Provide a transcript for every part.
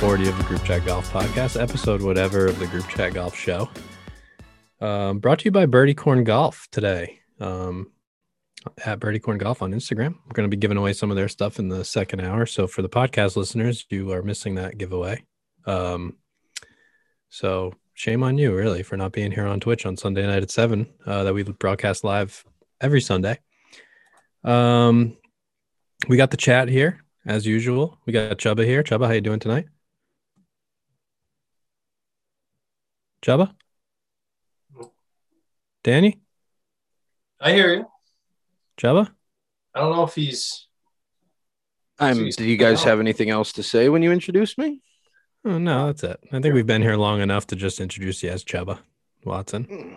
40 of the Group Chat Golf Podcast, episode whatever of the Group Chat Golf Show. Um, brought to you by Birdie Corn Golf today. Um, at Birdie Corn Golf on Instagram. We're going to be giving away some of their stuff in the second hour. So for the podcast listeners, you are missing that giveaway. Um, so shame on you, really, for not being here on Twitch on Sunday night at seven. Uh, that we broadcast live every Sunday. Um, we got the chat here as usual. We got Chuba here. Chuba, how you doing tonight? Chuba, Danny, I hear you. Chuba. I don't know if he's. I'm. Jeez. Do you guys have anything else to say when you introduce me? Oh no, that's it. I think we've been here long enough to just introduce you as Chuba Watson. Hmm.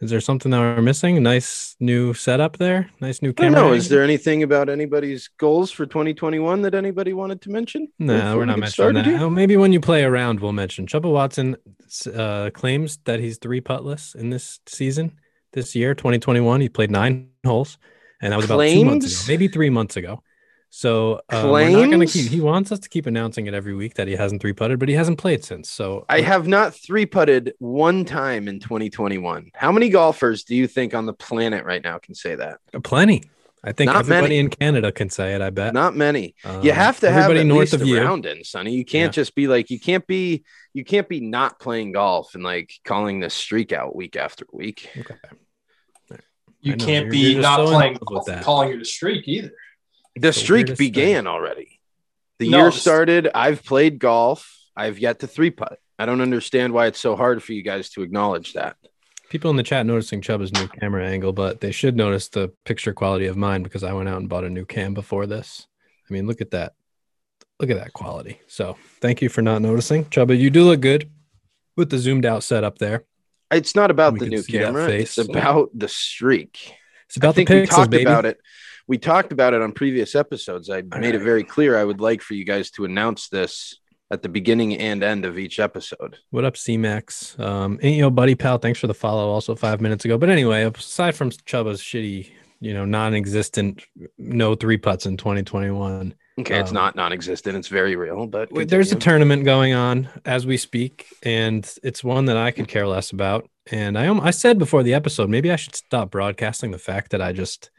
Is there something that we're missing? Nice new setup there. Nice new camera. know. Is there anything about anybody's goals for 2021 that anybody wanted to mention? No, we're we not mentioning that. Oh, maybe when you play around, we'll mention. Chuba Watson uh, claims that he's three puttless in this season, this year, 2021. He played nine holes, and that was about two months ago, maybe three months ago. So uh, we're not going to keep. He wants us to keep announcing it every week that he hasn't three putted, but he hasn't played since. So I have not three putted one time in 2021. How many golfers do you think on the planet right now can say that? plenty. I think Not everybody many. in Canada can say it. I bet. Not many. Um, you have to have everybody at north least of a you. round in, Sonny. You can't Yeah. just be like you can't be you can't be not playing golf and like calling this streak out week after week. Okay. You know, can't you're- be you're not so playing with golf that. calling it a streak either. The the streak weirdest thing. began already. The No, year started. I've played golf. I've yet to three putt. I don't understand why it's so hard for you guys to acknowledge that. People in the chat noticing Chuba's new camera angle, but they should notice the picture quality of mine because I went out and bought a new cam before this. I mean, look at that. Look at that quality. So thank you for not noticing. Chuba, you do look good with the zoomed out setup there. It's not about the new camera. It's about the streak. It's about I think the we pixels, talked baby. about it. We talked about it on previous episodes. I made it very clear I would like for you guys to announce this at the beginning and end of each episode. What up, C-Max? Um, know, buddy pal, thanks for the follow also five minutes ago. But anyway, aside from Chuba's shitty, you know, non-existent no three putts in 2021, Okay, it's Um, not non-existent. It's very real, but Wait, There's a tournament going on as we speak, and it's one that I could care less about. And I I said before the episode, maybe I should stop broadcasting the fact that I just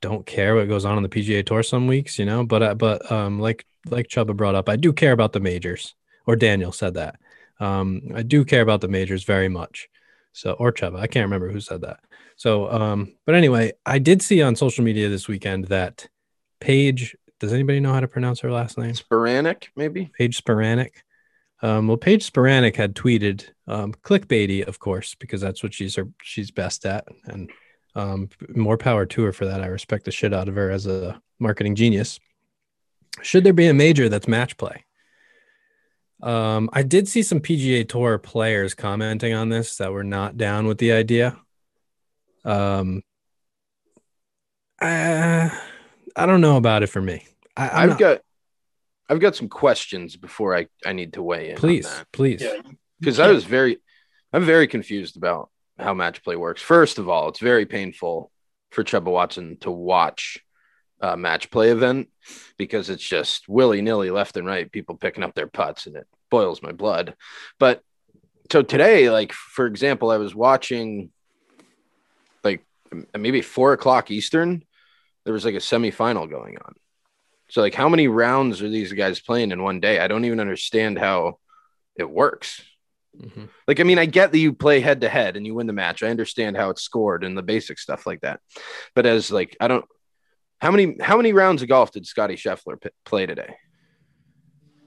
don't care what goes on on the PGA Tour some weeks, you know. But I, but um, like like Chuba brought up, I do care about the majors, or Daniel said that. Um, I do care about the majors very much. So or Chuba, I can't remember who said that. So um, but anyway, I did see on social media this weekend that Paige. Does anybody know how to pronounce her last name? sporanic, maybe. Paige Sporanic. Um, well, Paige Sporanic had tweeted um, clickbaity, of course, because that's what she's her she's best at, and um, more power to her for that. I respect the shit out of her as a marketing genius. Should there be a major that's match play? Um, I did see some PGA Tour players commenting on this that were not down with the idea. Um, I, I don't know about it for me. I, I'm I've not- got I've got some questions before I, I need to weigh in. on please, that. please. Yeah, because I was very, I'm very confused about how match play works. First of all, it's very painful for Chuba Watson to watch a match play event because it's just willy nilly left and right, people picking up their putts, and it boils my blood. But so today, like for example, I was watching like maybe four o'clock Eastern. There was like a semifinal going on. So like, how many rounds are these guys playing in one day? I don't even understand how it works. Mhm. Like, I mean, I get that you play head to head and you win the match. I understand how it's scored and the basic stuff like that. But as like, I don't. How many how many rounds of golf did Scotty Scheffler p- play today?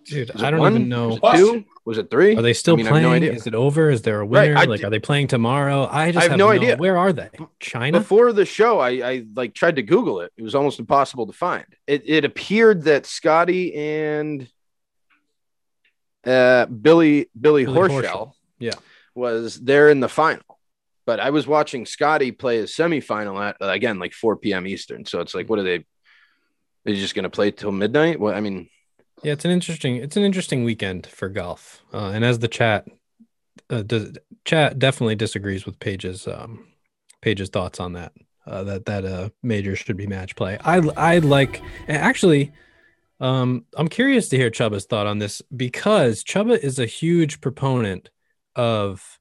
Dude, I don't one? even know. Was it two? Was it three? Are they still I mean, I have playing? no idea. Is it over? Is there a Right, winner? I like, d- are they playing tomorrow? I just I have have, no idea. Where are they? China? Before the show, I, I like tried to Google it. It was almost impossible to find. It, it appeared that Scotty and uh, Billy Billy, Billy Horschel, Horschel. Yeah. was there in the final. But I was watching Scotty play his semifinal at again like 4 p.m. Eastern. So it's like, what are they? They're just going to play till midnight? Well, I mean, Yeah, it's an interesting. It's an interesting weekend for golf. Uh, and as the chat, uh, does, chat definitely disagrees with Paige's um, Paige's thoughts on that. uh, that that uh major should be match play. I I like actually. Um, I'm curious to hear Chuba's thought on this because Chuba is a huge proponent of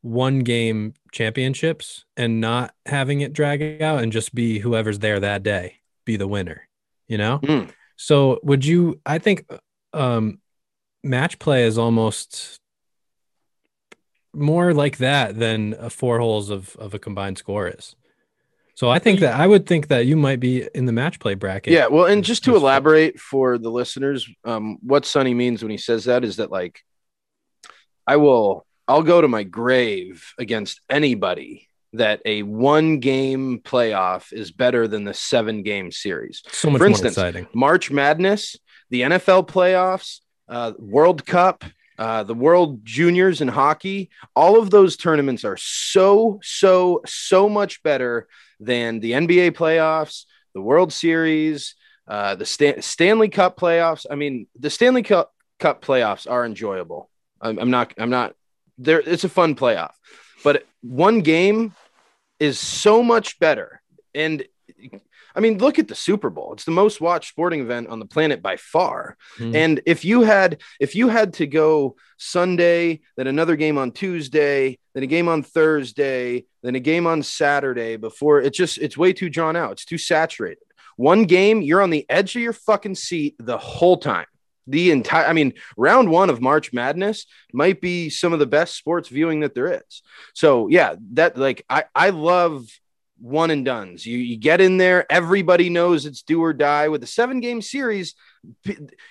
one game championships and not having it drag out and just be whoever's there that day be the winner, you know? Mm. So would you I think um match play is almost more like that than a four holes of, of a combined score is. So I think that I would think that you might be in the match play bracket. Yeah, well, and just to elaborate for the listeners, um, what Sonny means when he says that is that like I will I'll go to my grave against anybody that a one game playoff is better than the seven game series. so much For more instance, exciting. March Madness, the NFL playoffs, uh, World Cup, uh, the World Juniors in hockey, all of those tournaments are so, so, so much better than the NBA playoffs, the World Series, uh, the Stan- Stanley Cup playoffs. I mean, the Stanley Cup, Cup playoffs are enjoyable. I'm, I'm not, I'm not there. It's a fun playoff, but one game is so much better. And I mean, look at the Super Bowl. It's the most watched sporting event on the planet by far. Mhm. And if you had if you had to go Sunday, then another game on Tuesday, then a game on Thursday, then a game on Saturday before it just it's way too drawn out. It's too saturated. One game, you're on the edge of your fucking seat the whole time. The entire I mean, round 1 of March Madness might be some of the best sports viewing that there is. So, yeah, that like I I love one and duns. You you get in there, everybody knows it's do or die with a seven game series.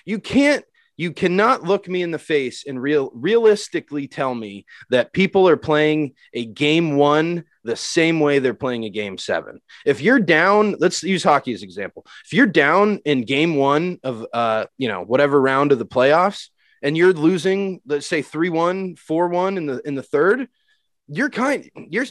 You can't you cannot look me in the face and real realistically tell me that people are playing a game one the same way they're playing a game seven. If you're down, let's use hockey as example. If you're down in game one of uh, you know, whatever round of the playoffs, and you're losing, let's say 3-1, 4-1 in the in the third, you're kind you're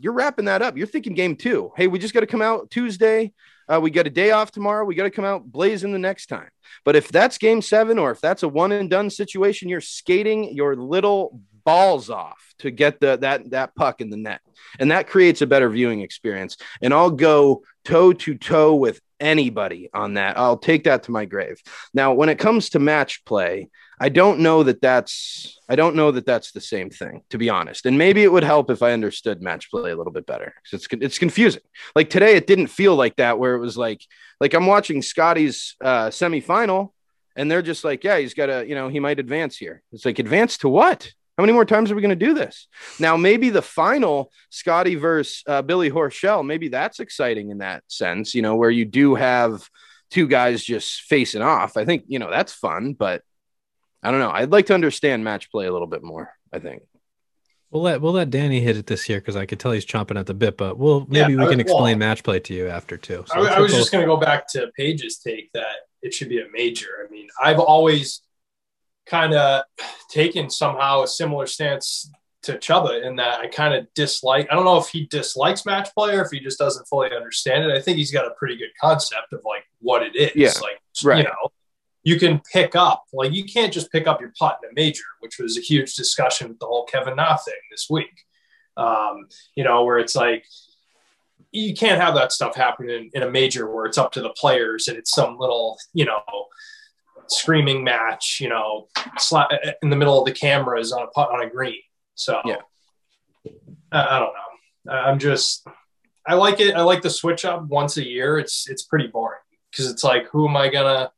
you're wrapping that up. You're thinking game two. Hey, we just got to come out Tuesday. Uh, we got a day off tomorrow. We got to come out blazing the next time. But if that's game seven or if that's a one and done situation, you're skating your little balls off to get the that that puck in the net. And that creates a better viewing experience. And I'll go toe to toe with anybody on that. I'll take that to my grave. Now, when it comes to match play, I don't know that that's I don't know that that's the same thing to be honest. And maybe it would help if I understood match play a little bit better because it's it's confusing. Like today, it didn't feel like that where it was like like I'm watching Scotty's uh, semifinal, and they're just like, yeah, he's got to you know he might advance here. It's like advance to what? How many more times are we going to do this? Now, maybe the final Scotty versus uh, Billy Horschel, maybe that's exciting in that sense, you know, where you do have two guys just facing off. I think, you know, that's fun, but I don't know. I'd like to understand match play a little bit more, I think. We'll let we'll let Danny hit it this year because I could tell he's chomping at the bit, but we'll Yeah, maybe we I- can explain well- match play to you after too. So I, I was both- just going to go back to Paige's take that it should be a major. I mean, I've always kind of taken somehow a similar stance to Chuba in that I kind of dislike. I don't know if he dislikes match play or if he just doesn't fully understand it. I think he's got a pretty good concept of like what it is. Yeah, like right. you know, you can pick up like you can't just pick up your putt in a major, which was a huge discussion with the whole Kevin Na thing this week. Um, you know, where it's like you can't have that stuff happen in, in a major where it's up to the players and it's some little, you know, screaming match, you know, in the middle of the cameras on a putt on a green. So Yeah. I, I don't know. I'm just, I like it. I like the switch up once a year. It's, it's pretty boring because it's like, who am I gonna,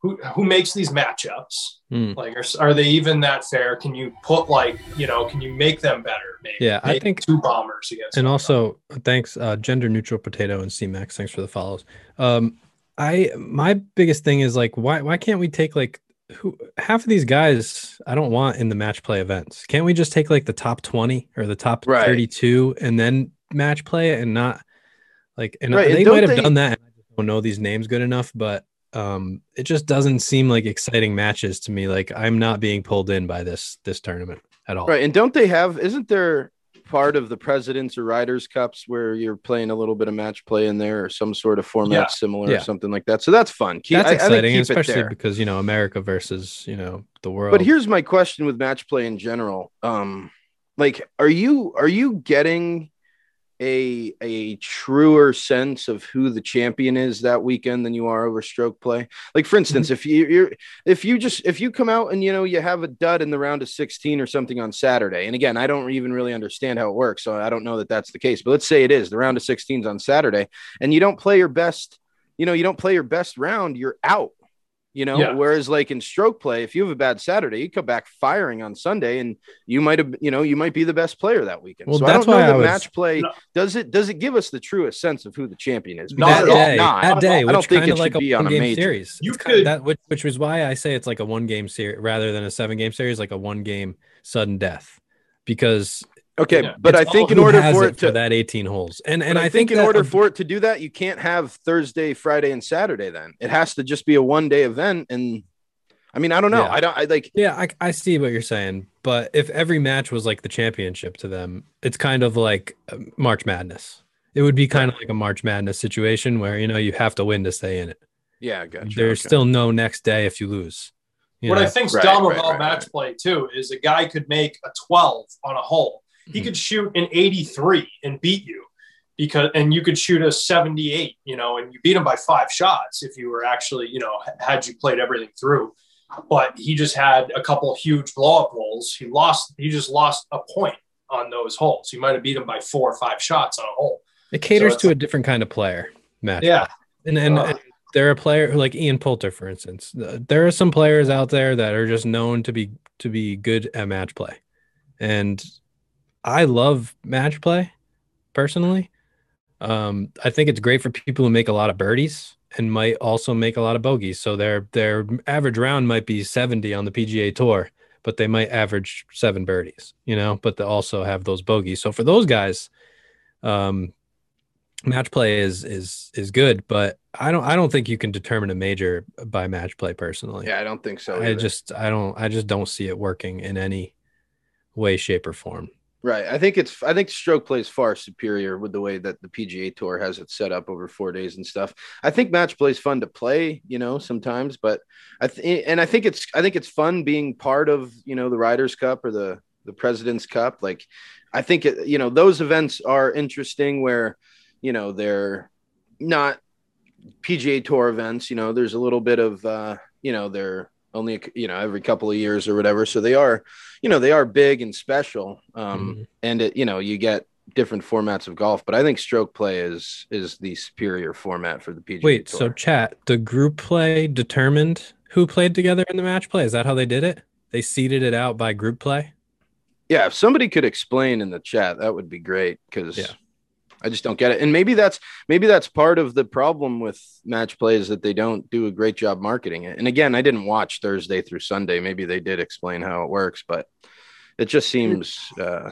who, who makes these matchups? Hmm. Like, are, are they even that fair? Can you put like, you know, can you make them better? Maybe Yeah, I think- two bombers against and one also thanks uh gender neutral potato and cmax thanks for the follows um i my biggest thing is like why why can't we take like who half of these guys i don't want in the match play events can't we just take like the top 20 or the top Right. 32 and then match play it and not like and Right, they don't might have they- done that and i don't know these names good enough but um it just doesn't seem like exciting matches to me like i'm not being pulled in by this this tournament at all Right. And don't they have, isn't there part of the Presidents or Ryder's Cups where you're playing a little bit of match play in there or some sort of format Yeah. similar Yeah. or something like that? So that's fun. Keep, that's I- I exciting, keep especially because you know America versus you know the world. But here's my question with match play in general. Um, like, are you are you getting a a truer sense of who the champion is that weekend than you are over stroke play. Like for instance, if you you're if you just if you come out and you know you have a dud in the round of 16 or something on Saturday, and again, I don't even really understand how it works, so I don't know that that's the case. But let's say it is the round of 16s on Saturday, and you don't play your best, you know, you don't play your best round, you're out you know yeah. whereas like in stroke play if you have a bad saturday you come back firing on sunday and you might have you know you might be the best player that weekend. Well, so that's i don't know the was, match play no. does it does it give us the truest sense of who the champion is? That day, not, that day i don't think it like should a be on a major. series. You could that which, which was why i say it's like a one game series rather than a seven game series like a one game sudden death. Because Okay, yeah. but it's I think in order for it, to for that 18 holes, and and I, I, think, think in order for it to do that, you can't have Thursday, Friday, and Saturday. Then it has to just be a one day event. And I mean, I don't know. Yeah. I don't. I like. Yeah, I, I see what you're saying, but if every match was like the championship to them, it's kind of like um, March Madness. It would be kind of like a March Madness situation where you know you have to win to stay in it. Yeah, gotcha. There's okay. still no next day if you lose. You what know? I think's right, dumb right, about right, match play too is a guy could make a 12 on a hole he could shoot an 83 and beat you because and you could shoot a 78 you know and you beat him by five shots if you were actually you know had you played everything through. But he just had a couple huge blow up holes. He lost he just lost a point on those holes. He might have beat him by four or five shots on a hole. It caters so to a different kind of player Matt. yeah. And and, uh, and there are players like Ian Poulter, for instance. There are some players out there that are just known to be to be good at match play, and I love match play personally. Um, I think it's great for people who make a lot of birdies and might also make a lot of bogeys. So their their average round might be 70 on the PGA tour, but they might average seven birdies, you know, but they also have those bogeys. So for those guys, um, match play is is is good, but I don't I don't think you can determine a major by match play personally. Yeah, I don't think so. Either. I just I don't I just don't see it working in any way, shape, or form. Right. I think it's I think stroke play is far superior with the way that the PGA tour has it set up over four days and stuff. I think match play is fun to play, you know, sometimes, but I and I think it's I think it's fun being part of, you know, the Ryder's Cup or the the President's Cup. Like I think it, you know, those events are interesting where, you know, they're not PGA tour events, you know, there's a little bit of uh, you know, they're only you know every couple of years or whatever. So they are you know they are big and special um mm-hmm. and it you know you get different formats of golf but i think stroke play is is the superior format for the PGA wait Tour. so chat the group play determined who played together in the match play? Is that how they did it? They seeded it out by group play? Yeah if somebody could explain in the chat that would be great because yeah I just don't get it. And maybe that's maybe that's part of the problem with match play is that they don't do a great job marketing it. And again, I didn't watch Thursday through Sunday. Maybe they did explain how it works, but it just seems uh,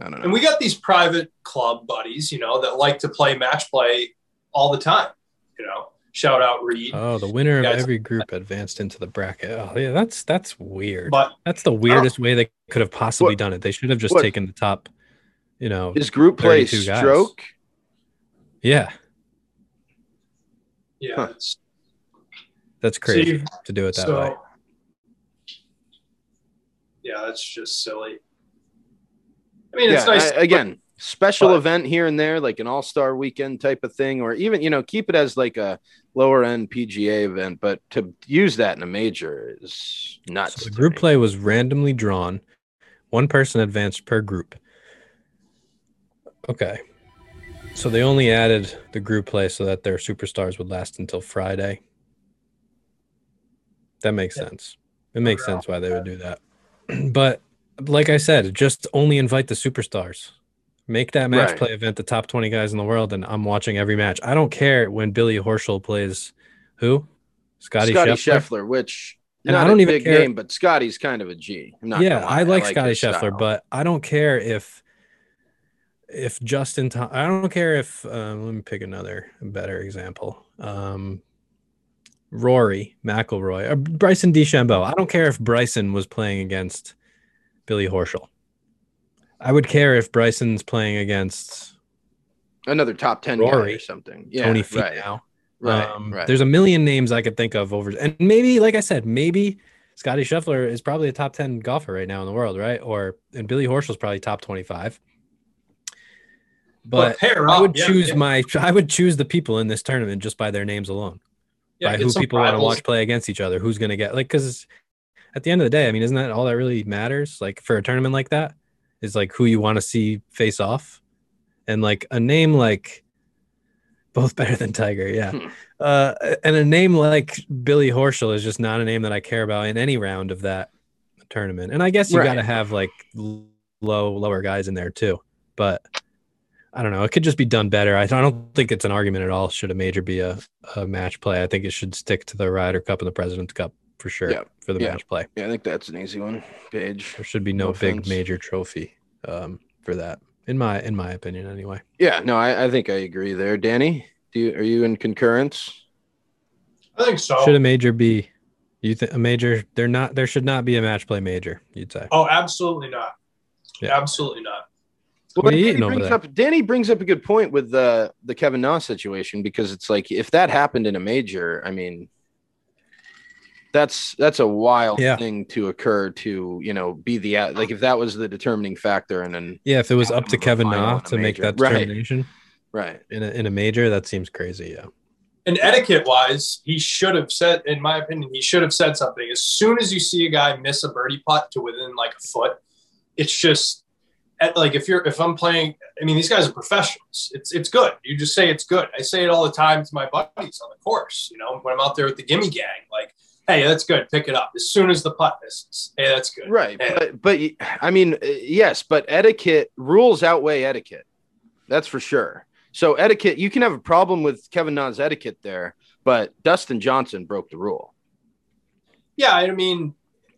I don't know. And we got these private club buddies, you know, that like to play match play all the time. You know, shout out Reed. Oh, the winner of every group advanced into the bracket. Oh, yeah, that's that's weird. But that's the weirdest way they could have possibly what, done it. They should have just what, taken the top you know, his group play stroke. Guys. Yeah. Yeah. Huh. That's crazy See, to do it that so, way. Yeah, that's just silly. I mean, yeah, it's nice. I, again, special but, event here and there, like an all star weekend type of thing, or even, you know, keep it as like a lower end PGA event, but to use that in a major is nuts. So the group play was randomly drawn. One person advanced per group. Okay. So they only added the group play so that their superstars would last until Friday. That makes yeah. sense. It makes sense why they would do that. but like I said, just only invite the superstars. Make that match right. play event the top 20 guys in the world, and I'm watching every match. I don't care when Billy Horschel plays who? Scotty, Scotty Scheffler? Scheffler, which and I don't even care. Game, but Scotty's kind of a G. yeah, I like, I like Scotty Scheffler, style. but I don't care if if Justin, I don't care if um, let me pick another better example. Um, Rory McIlroy or Bryson DeChambeau. I don't care if Bryson was playing against Billy Horschel. I would care if Bryson's playing against another top ten Rory or something. Yeah, Tony Finau. Right, um, right. There's a million names I could think of over, and maybe, like I said, maybe Scotty Scheffler is probably a top ten golfer right now in the world, right? Or and Billy Horschel's probably top twenty five but I would yeah, choose yeah. my I would choose the people in this tournament just by their names alone. Yeah, by who people want to watch play against each other. Who's going to get like because at the end of the day, I mean, isn't that all that really matters? Like for a tournament like that, is like who you want to see face off, and like a name like both better than Tiger, yeah. Hmm. Uh, and a name like Billy Horschel is just not a name that I care about in any round of that tournament. And I guess you Right. got to have like low lower guys in there too, but. I don't know. It could just be done better. I I don't think it's an argument at all. Should a major be a, a match play? I think it should stick to the Ryder Cup and the President's Cup for sure Yeah, for the yeah. match play. Yeah, I think that's an easy one. Paige. There should be no, No big offense. major trophy um, for that, in my in my opinion, anyway. Yeah, no, I, I think I agree there. Danny, do you are you in concurrence? I think so. Should a major be? You think a major? They're not. There should not be a match play major. You'd say. Oh, absolutely not. Yeah. Absolutely not. What are you Danny brings up Danny brings up a good point with the the Kevin Na situation because it's like if that happened in a major, I mean, that's that's a wild Yeah. thing to occur to you know be the like if that was the determining factor and then Yeah, if it was up to Outcome of a Kevin final Na to make major. that Right. determination right in a in a major, that seems crazy. Yeah. And etiquette wise, he should have said, in my opinion, he should have said something. As soon as you see a guy miss a birdie putt to within like a foot, it's just at, like if you're if I'm playing, I mean these guys are professionals. It's it's good. You just say it's good. I say it all the time to my buddies on the course. You know, when I'm out there with the gimme gang, like, hey, that's good. Pick it up as soon as the putt misses. Hey, that's good. right Yeah. but but I mean uh, yes but etiquette rules outweigh etiquette that's for sure so etiquette you can have a problem with Kevin Na's etiquette there but Dustin Johnson broke the rule Yeah, I mean,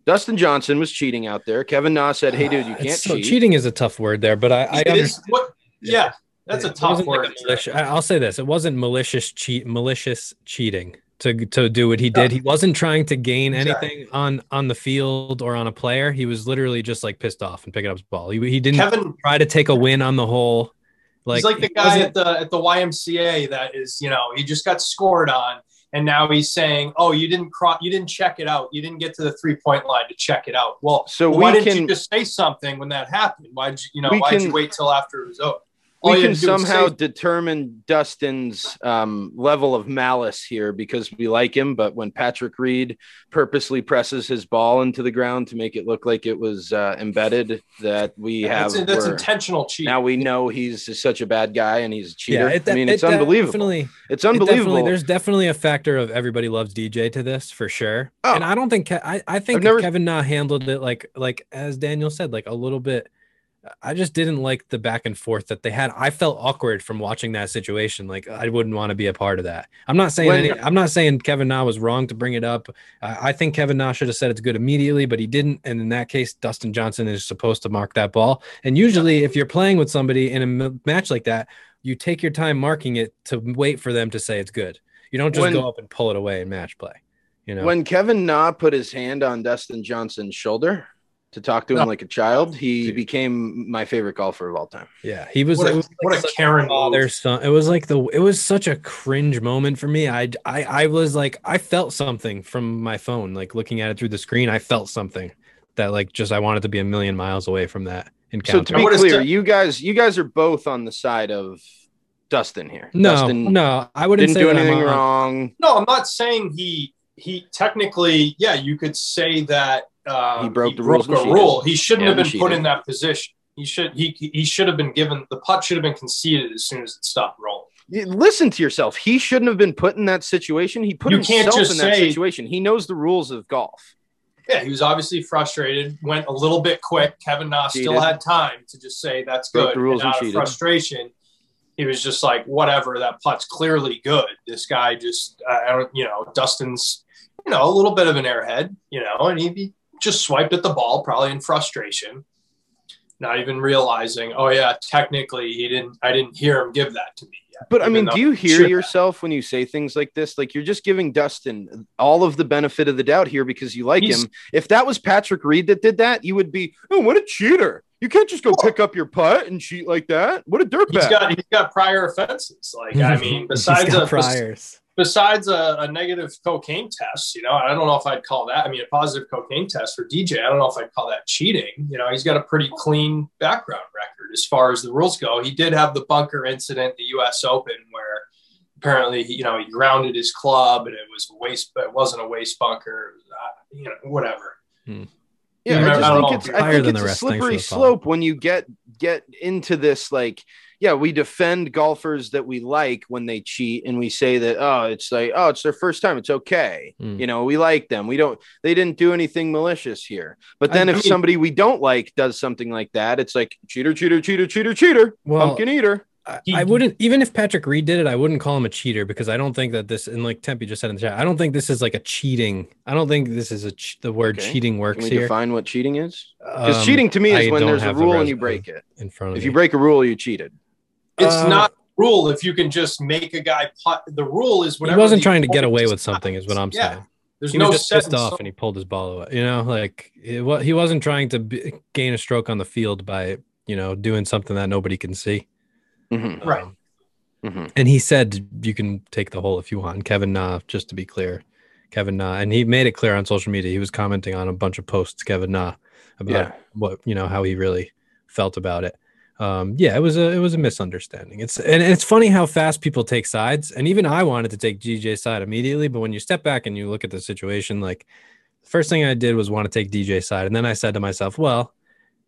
Dustin Johnson was cheating out there. Kevin Na said, "Hey, dude, you ah, can't so- cheat." Cheating is a tough word there, but I, I it is understand. what. Yeah, that's a tough wasn't like word. a malicious- I- I'll say this: it wasn't malicious cheat, malicious cheating to to do what he did. He wasn't trying to gain Exactly. anything on on the field or on a player. He was literally just like pissed off and picking up his ball. He, he didn't Kevin try to take a win on the whole. Like he's like the guy at the at the YMCA that is, you know, he just got scored on, and now he's saying, "Oh, you didn't cross, you didn't check it out, you didn't get to the three point line to check it out." Well, So why we didn't can- you just say something when that happened? Why'd you, you know, why'd can- you wait till after it was over? All we can had to do was somehow say- determine Dustin's um, level of malice here because we like him. But when Patrick Reed purposely presses his ball into the ground to make it look like it was uh, embedded, that we have that's, that's intentional cheating. now we know he's such a bad guy and he's a cheater. yeah, it, I mean, it it's unbelievable. Definitely, it's unbelievable. there's definitely a factor of everybody loves DJ to this for sure. Oh. And I don't think Ke- I I think never- Kevin Na handled it like like as Daniel said, like a little bit. I just didn't like the back and forth that they had. I felt awkward from watching that situation. Like I wouldn't want to be a part of that. I'm not saying When- any, I'm not saying Kevin Na was wrong to bring it up. I I think Kevin Na should have said it's good immediately, but he didn't. And in that case, Dustin Johnson is supposed to mark that ball. And usually, if you're playing with somebody in a m- match like that, you take your time marking it to wait for them to say it's good. You don't just When- go up and pull it away in match play. You know, When Kevin Na put his hand on Dustin Johnson's shoulder to talk to him No. like a child, he Dude. became my favorite golfer of all time. yeah, he was. What a- it was what a Karen father move. son. It was like the. It was such a cringe moment for me. I, I, I was like, I felt something from my phone, like looking at it through the screen. I felt something that, like, just I wanted to be a million miles away from that encounter. So to be What is clear, you guys, you guys are both on the side of Dustin here. no, Dustin no, I wouldn't didn't say do anything on- wrong. No, I'm not saying he he technically, yeah, you could say that um, He broke the rules and a rule. He shouldn't And have been put in that position. He should he he should have been given the putt should have been conceded as soon as it stopped rolling. Listen to yourself. He shouldn't have been put in that situation. He put You can't himself just in that say- situation. He knows the rules of golf. Yeah, he was obviously frustrated. Went a little bit quick. Kevin Na still had time to just say that's Broke good. the rules and and out of frustration, he was just like, whatever. That putt's clearly good. This guy just, uh, I don't, you know, Dustin's, you know, a little bit of an airhead, you know, and he, he just swiped at the ball, probably in frustration, not even realizing, oh yeah, technically he didn't. I didn't hear him give that to me. Yet, But I mean, do you hear should have. yourself when you say things like this? Like you're just giving Dustin all of the benefit of the doubt here because you like He's- him. If that was Patrick Reed that did that, you would be, oh, what a cheater. You can't just go Well- pick up your putt and cheat like that. What a He's dirtbag. got he's got prior offenses. Like I mean, He's besides got a priors. Besides a, a negative cocaine test, you know, I don't know if I'd call that. I mean, a positive cocaine test for DJ. I don't know if I'd call that cheating. You know, he's got a pretty clean background record as far as the rules go. He did have the bunker incident, the U.S. Open, where apparently you know he grounded his club and it was a waste, but it wasn't a waste bunker. Uh, you know, whatever. Yeah, Yeah, I I just don't think it's I think it's a rest. Thanks for slippery slope when you get get into this like yeah, we defend golfers that we like when they cheat and we say that oh, it's like oh, it's their first time, it's okay. Hmm. You know, we like them. We don't they didn't do anything malicious here. But then I if mean- somebody we don't like does something like that, it's like cheater, cheater, cheater, cheater, cheater, Well, pumpkin eater. I, I wouldn't even if Patrick Reed did it, I wouldn't call him a cheater because I don't think that this and like Tempe just said in the chat, I don't think this is like a cheating. I don't think this is a ch- the word Okay. cheating Can works we here. define what cheating is? Because Um, cheating to me is I when there's a have the rule and you break it. in front of If me. you break a rule, you cheated. It's Uh, not a rule if you can just make a guy putt. The rule is whatever. he wasn't trying to get away with something, is what I'm Yeah. saying. There's He no was just pissed off stone. and he pulled his ball away. You know, like it, wa- he wasn't trying to be, gain a stroke on the field by you know doing something that nobody can see. Mhm, Right. Um, mhm. and he said you can take the hole if you want. And Kevin Na, just to be clear, Kevin Na, and he made it clear on social media. He was commenting on a bunch of posts, Kevin Na, about Yeah. what you know how he really felt about it. Um, yeah, it was a it was a misunderstanding. It's and it's funny how fast people take sides, and even I wanted to take DJ's side immediately, but when you step back and you look at the situation, like the first thing I did was want to take DJ's side, and then I said to myself, well,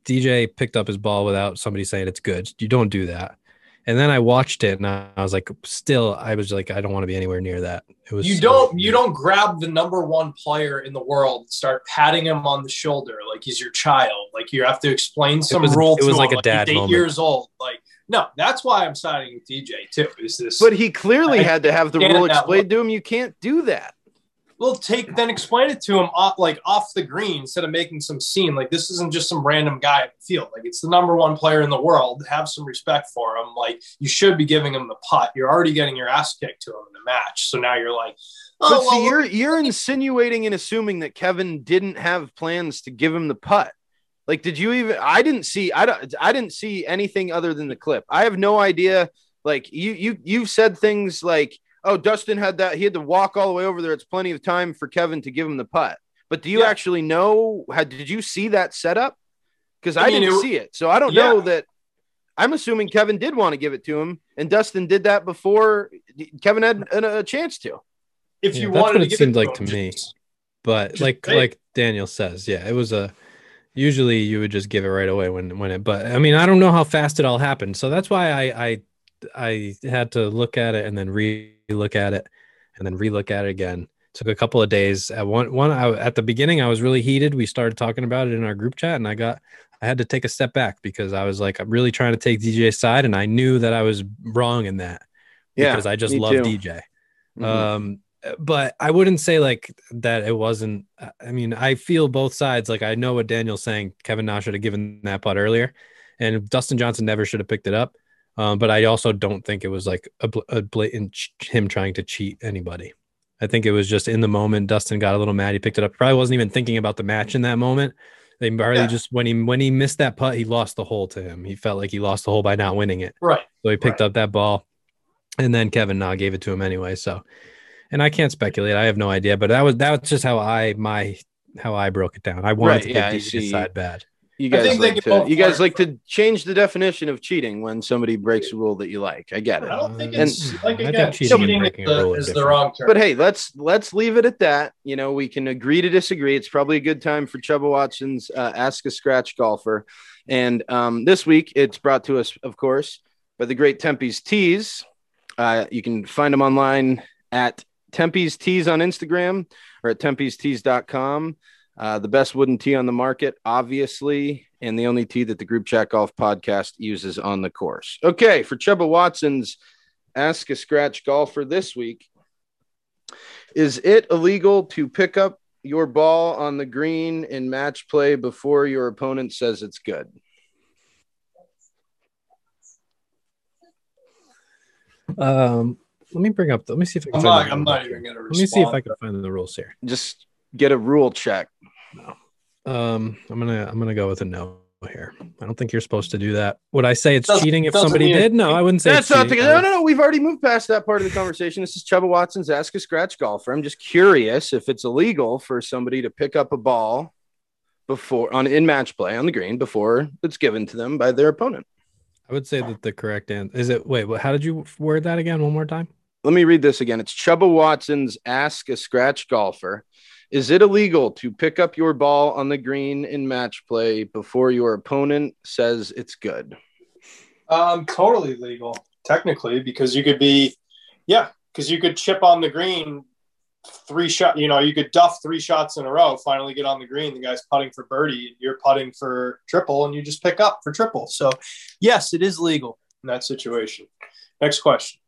DJ picked up his ball without somebody saying it's good. You don't do that. And then I watched it and I I was like, still, I was like, I don't want to be anywhere near that. It was You don't you don't grab the number one player in the world, start patting him on the shoulder like he's your child. Like you have to explain some was- rule it was to like him, a dad he's eight moment. years old. Like no, that's why I'm siding with DJ too. Is this But he clearly I had to have the rule explained to him. You can't do that. Well take then explain it to him off like off the green instead of making some scene. Like this isn't just some random guy at the field. Like it's the number one player in the world. Have some respect for him. Like you should be giving him the putt. You're already getting your ass kicked to him in the match. So now you're like, oh But see, well, you're you're insinuating and assuming that Kevin didn't have plans to give him the putt. Like, did you even? I didn't see. I don't. I didn't see anything other than the clip. I have no idea. Like you, you, you've said things like, "Oh, Dustin had that. He had to walk all the way over there. It's plenty of time for Kevin to give him the putt." But do you Yeah. actually know? How did you see that setup? Because I, I mean, didn't it- see it, so I don't Yeah. know that. I'm assuming Kevin did want to give it to him, and Dustin did that before Kevin had a, a chance to. if Yeah, you that's wanted what it give seemed it like to me. but Just like say like Daniel says, yeah, it was a usually you would just give it right away when when it but I mean I don't know how fast it all happened. So that's why I I I had to look at it and then re-look at it and then re-look at it again. Took a couple of days. At one one I, at the beginning I was really heated. We started talking about it in our group chat and I got I had to take a step back because I was like I'm really trying to take DJ's side and I knew that I was wrong in that Yeah, because I just love too. DJ. Mhm. Um, but I wouldn't say like that. It wasn't. I mean, I feel both sides. Like I know what Daniel's saying. Kevin Nash should have given that putt earlier, and Dustin Johnson never should have picked it up. Um, but I also don't think it was like a, a blatant ch- him trying to cheat anybody. I think it was just in the moment. Dustin got a little mad. He picked it up. Probably wasn't even thinking about the match in that moment. They barely Yeah. just when he when he missed that putt, he lost the hole to him. He felt like he lost the hole by not winning it. right. So he picked Right. up that ball, and then Kevin Na gave it to him anyway. So, and I can't speculate. I have no idea, but that was that was just how I my how I broke it down. I wanted Right, to yeah, get see. side bad. You guys like to you guys like to change the definition of cheating when somebody breaks a rule that you like. I get it. I don't think And- it's like I think again, cheating cheating, is, breaking a rule the, are is the wrong term. But hey, let's let's leave it at that. You know, we can agree to disagree. It's probably a good time for Chubba Watson's uh, Ask a Scratch Golfer. And um, this week, it's brought to us, of course, by the great Tempe's Tees. Uh, you can find them online at Tempe's Tees on Instagram or at Tempe's tempestees.com. Uh, the best wooden tee on the market, obviously, and the only tee that the Group Chat Golf podcast uses on the course. Okay, for Chuba Watson's Ask a Scratch Golfer this week. Is it illegal to pick up your ball on the green in match play before your opponent says it's good? Um, let me bring up. The, let me see if I can. I'm find not. I'm not even going to Let me see if I can find the rules here. Just get a rule check. Um, I'm gonna I'm gonna go with a no here. I don't think you're supposed to do that. Would I say it's Doesn't- cheating if somebody mean- did? No, I wouldn't say. That's it's not the, cheating. no, no, no. We've already moved past that part of the conversation. This is Chubba Watson's Ask a Scratch Golfer. I'm just curious if it's illegal for somebody to pick up a ball before on in match play on the green before it's given to them by their opponent. I would say that the correct answer is it. Wait, how did you word that again? One more time. Let me read this again. It's Chubba Watson's Ask a Scratch Golfer. Is it illegal to pick up your ball on the green in match play before your opponent says it's good? Um, totally legal, technically, because you could be, yeah, because you could chip on the green three shot. You know, you could duff three shots in a row. Finally, get on the green. The guy's putting for birdie. You're putting for triple, and you just pick up for triple. So, yes, it is legal in that situation. Next question.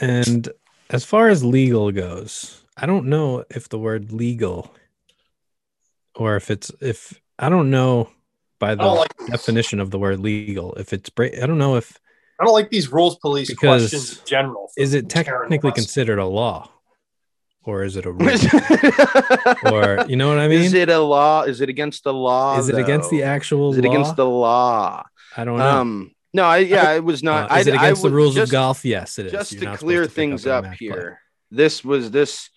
And as far as legal goes, I don't know if the word legal or if it's if I don't know by the like definition of the word legal if it's break. I don't know if I don't like these rules police Because questions in general. is it technically considered a law or is it a rule or you know what I mean? is it a law? Is it against the law? Is it against the though? actual Is it law? against the law? I don't know. Um, no, I yeah, it was not. Uh, is I, it against I the rules just, of golf? Yes, it is. Just You're to clear pick things it in up match play. here, this was this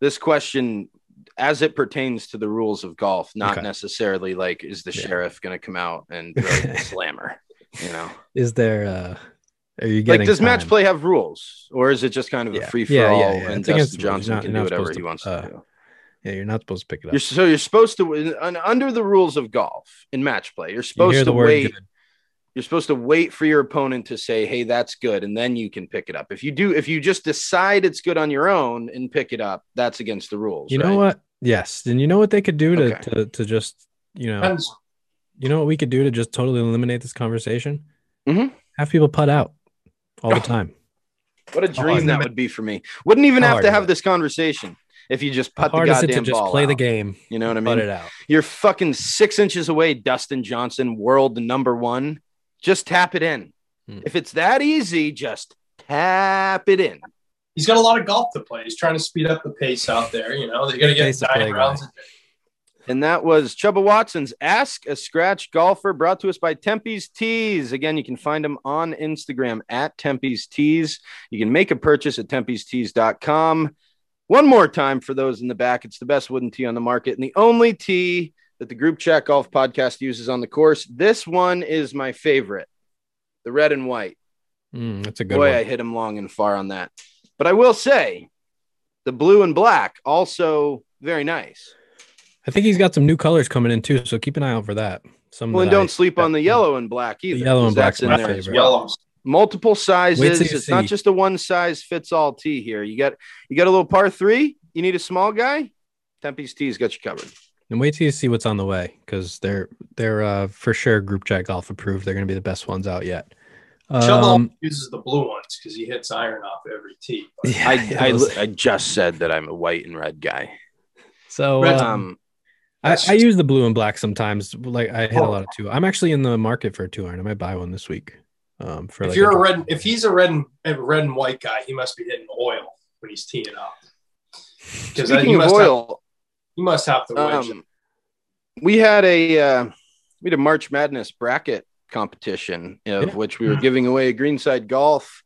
this question as it pertains to the rules of golf, not Okay. necessarily like is the Yeah. sheriff going to come out and slammer? You know, Is there? uh Are you getting like does match play have rules, or is it just kind of Yeah. a free for Yeah, all yeah, yeah. and Dustin. Johnson not- can do whatever supposed he wants uh, to do? Yeah, you're not supposed to pick it up. You're so you're supposed to un- under the rules of golf in match play. You're supposed hear to wait. good. You're supposed to wait for your opponent to say, "Hey, that's good," and then you can pick it up. If you do, if you just decide it's good on your own and pick it up, that's against the rules. You know right? what? Yes. And you know what they could do to Okay. to, to just you know Depends. you know what we could do to just totally eliminate this conversation? Mhm. Have people put out all the time. What a dream is that would be for me. Wouldn't even have to have it? this conversation if you just put the hard is it goddamn to just ball play the game? You know what I Putt mean? it out. You're fucking six inches away, Dustin Johnson, world number one. Just tap it in. Hmm. If it's that easy, just tap it in. He's got a lot of golf to play. He's trying to speed up the pace out there. You know, they got to get Pace to nine rounds. guy. And that was Chubba Watson's Ask a Scratch Golfer, brought to us by Tempe's Tees. Again, you can find them on Instagram at Tempe's Tees. You can make a purchase at tempestees.com. One more time for those in the back, it's the best wooden tee on the market and the only tee that the Group Chat Golf podcast uses on the course. This one is my favorite, the red and white. Mm, that's a good Boy, one. I hit him long and far on that. But I will say, the blue and black also very nice. I think he's got some new colors coming in too, so keep an eye out for that. Some Well, and don't sleep on the yellow and black either. yellow and black's in my there favorite. well. Multiple sizes. till you It's not just a one size fits all tee here. You got you got a little par three. You need a small guy. Tempe's tees got you covered. And wait till you see what's on the way because they're they're uh, for sure group chat golf approved. They're going to be the best ones out yet. Chubb Um, uses the blue ones because he hits iron off every tee. Yeah, I, I, those- I just said that I'm a white and red guy. so Red- um, I, That's I use the blue and black sometimes. Like I hit a Oh. lot of two. I'm actually in the market for a two iron. I might buy one this week. Um, for if like you're a a- red, if he's a red and a red and white guy, he must be hitting oil when he's teeing up. Because speaking he of must have, oil, he must have to wedge. um, we had a uh, we had a March Madness bracket competition of Yeah. which we were giving away a greenside golf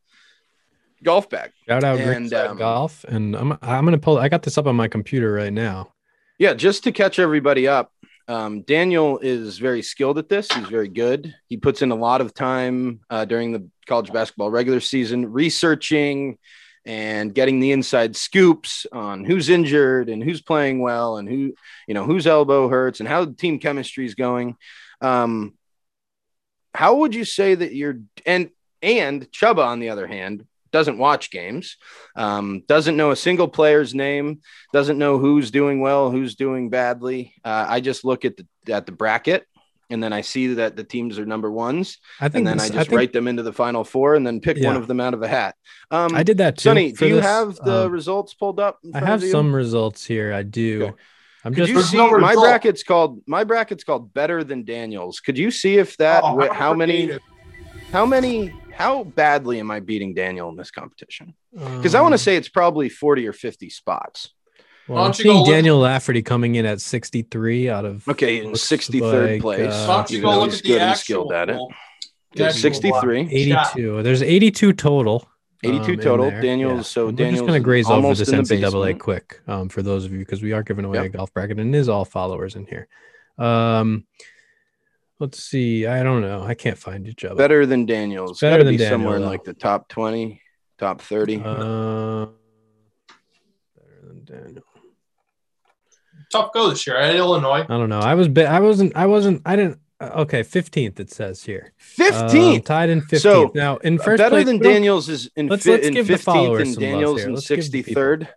golf bag. shout out and, Greenside um, golf, and I'm I'm gonna pull. I got this up on my computer right now. Yeah, just to catch everybody up, um, Daniel is very skilled at this. He's very good. He puts in a lot of time uh, during the college basketball regular season researching and getting the inside scoops on who's injured and who's playing well and who you know whose elbow hurts and how the team chemistry is going. Um, how would you say that you're and and Chuba on the other hand doesn't watch games, um, doesn't know a single player's name, doesn't know who's doing well, who's doing badly. Uh, I just look at the at the bracket, and then I see that the teams are number ones, I think and then this- I just think write them into the final four, and then pick one of them out of a hat. Um, I did that too. Sonny, do you this. have the Um, results pulled up? I have some results here. I do. Okay. I'm Could just you see no my result. bracket's called my bracket's called better than Daniel's? Could you see if that Oh, wh- how many creative. how many how badly am I beating Daniel in this competition? Because I want to um, say it's probably forty or fifty spots. Well, I'm don't you go seeing look- Daniel Lafferty coming in at 63 out of Okay, in sixty third like, place. uh, Why you even go though look he's at the good and actual skilled at it. poll? Actual 63. 82. There's 82 total. 82 um, total. there. Daniel's- so Daniel's just gonna graze over almost this in the NCAA basement. quick um, for those of you because we are giving away Yep. a golf bracket and it is all followers in here. Um, Let's see. I don't know. I can't find you, Joe. Better than Daniels. Better Gotta than be Daniel, somewhere in though. like the top 20, top 30. Uh, better than Daniel. Tough go this year at Illinois. I don't know. I was. Bi- I wasn't. I wasn't. I didn't. uh, Okay, fifteenth. It says here. Um, 15th. tied in fifteenth. So, now in first Better place, than Daniels is in, Let's- fi- let's in give the 15th followers and Daniels in Let's give the people- 63rd.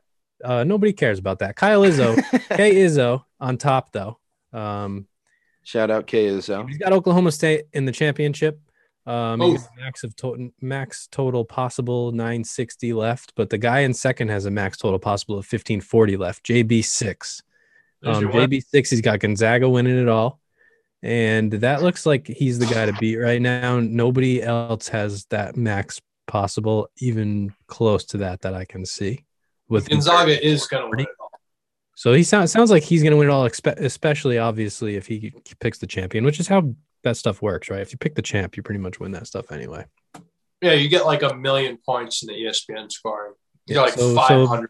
Uh, nobody cares about that. Kyle Izzo, K Izzo on top though. Um, Shout out K Izzo. he's got Oklahoma State in the championship. Um, Oh. he's got a max of total max total possible 960 left, but the guy in second has a max total possible of 1540 left. JB six. Um, your win. JB six. He's got Gonzaga winning it all, and that looks like he's the guy to beat right now. Nobody else has that max possible, even close to that that I can see. With Gonzaga is going to win it all. so he sounds sounds like he's going to win it all, especially obviously if he picks the champion, which is how that stuff works, right? If you pick the champ, you pretty much win that stuff anyway. Yeah, you get like a million points in the ESPN scoring. You Yeah, get like so- so- 500.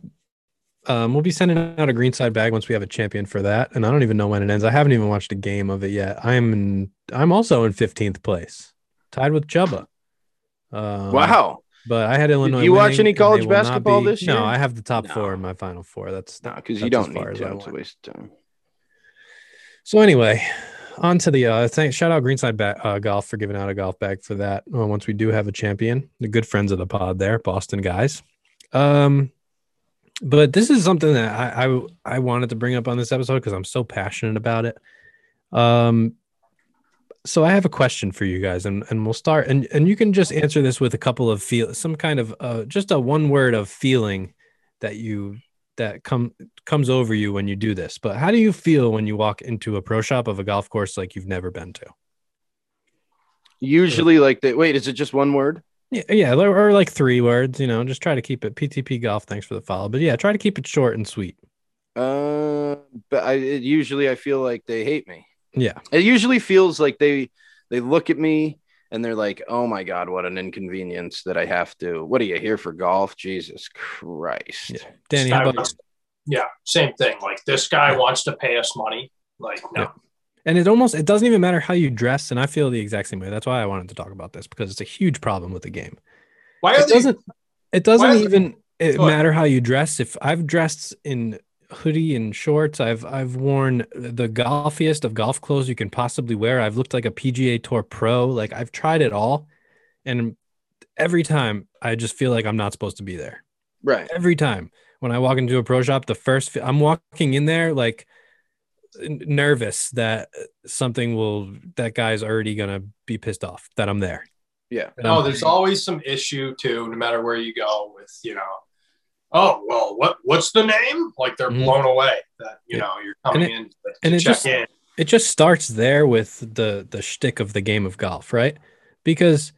Um, we'll be sending out a greenside bag once we have a champion for that, and I don't even know when it ends. I haven't even watched a game of it yet. I'm in, I'm also in 15th place, tied with Chuba. Um, Wow. But I had Illinois. you watch any college not basketball be- this year? No, I have the top No. four in my final four. That's No, because you don't need to. It's a waste of time. So anyway, on to the uh thank, shout out Greenside ba- uh, Golf for giving out a golf bag for that. Uh, once we do have a champion, the good friends of the pod there, Boston guys. Um, but this is something that I I, I wanted to bring up on this episode because I'm so passionate about it. Um, so I have a question for you guys, and and we'll start, and and you can just answer this with a couple of feel, some kind of uh, just a one word of feeling that you that come comes over you when you do this. But how do you feel when you walk into a pro shop of a golf course like you've never been to? Usually, like they wait, is it just one word? Yeah, yeah, or, or like three words. You know, just try to keep it PTP golf. Thanks for the follow, but yeah, try to keep it short and sweet. Uh, but I it, usually I feel like they hate me. Yeah, It usually feels like they they look at me and they're like, "Oh my god, what an inconvenience that I have to. What are you here for golf? Jesus Christ!" Yeah. Danny, how about wants- yeah, same thing. Like this guy wants to pay us money. Like, no. Yeah. And it almost it doesn't even matter how you dress, and I feel the exact same way. That's why I wanted to talk about this because it's a huge problem with the game. Why It they? doesn't it doesn't are they- even it matter how you dress. If I've dressed in hoodie and shorts, I've I've worn the golfiest of golf clothes you can possibly wear. I've looked like a PGA Tour pro. Like I've tried it all, and every time I just feel like I'm not supposed to be there. Right. Every time when I walk into a pro shop, the first I'm walking in there like nervous that something will that guy's already gonna be pissed off that I'm there. Yeah. And No, I'm- there's always some issue too, no matter where you go with, you know, oh, well, what what's the name? Like they're Mhm. blown away that, you Yeah. know, you're coming it- in to, and to it check just- in. it just starts there with the the shtick of the game of golf, right? Because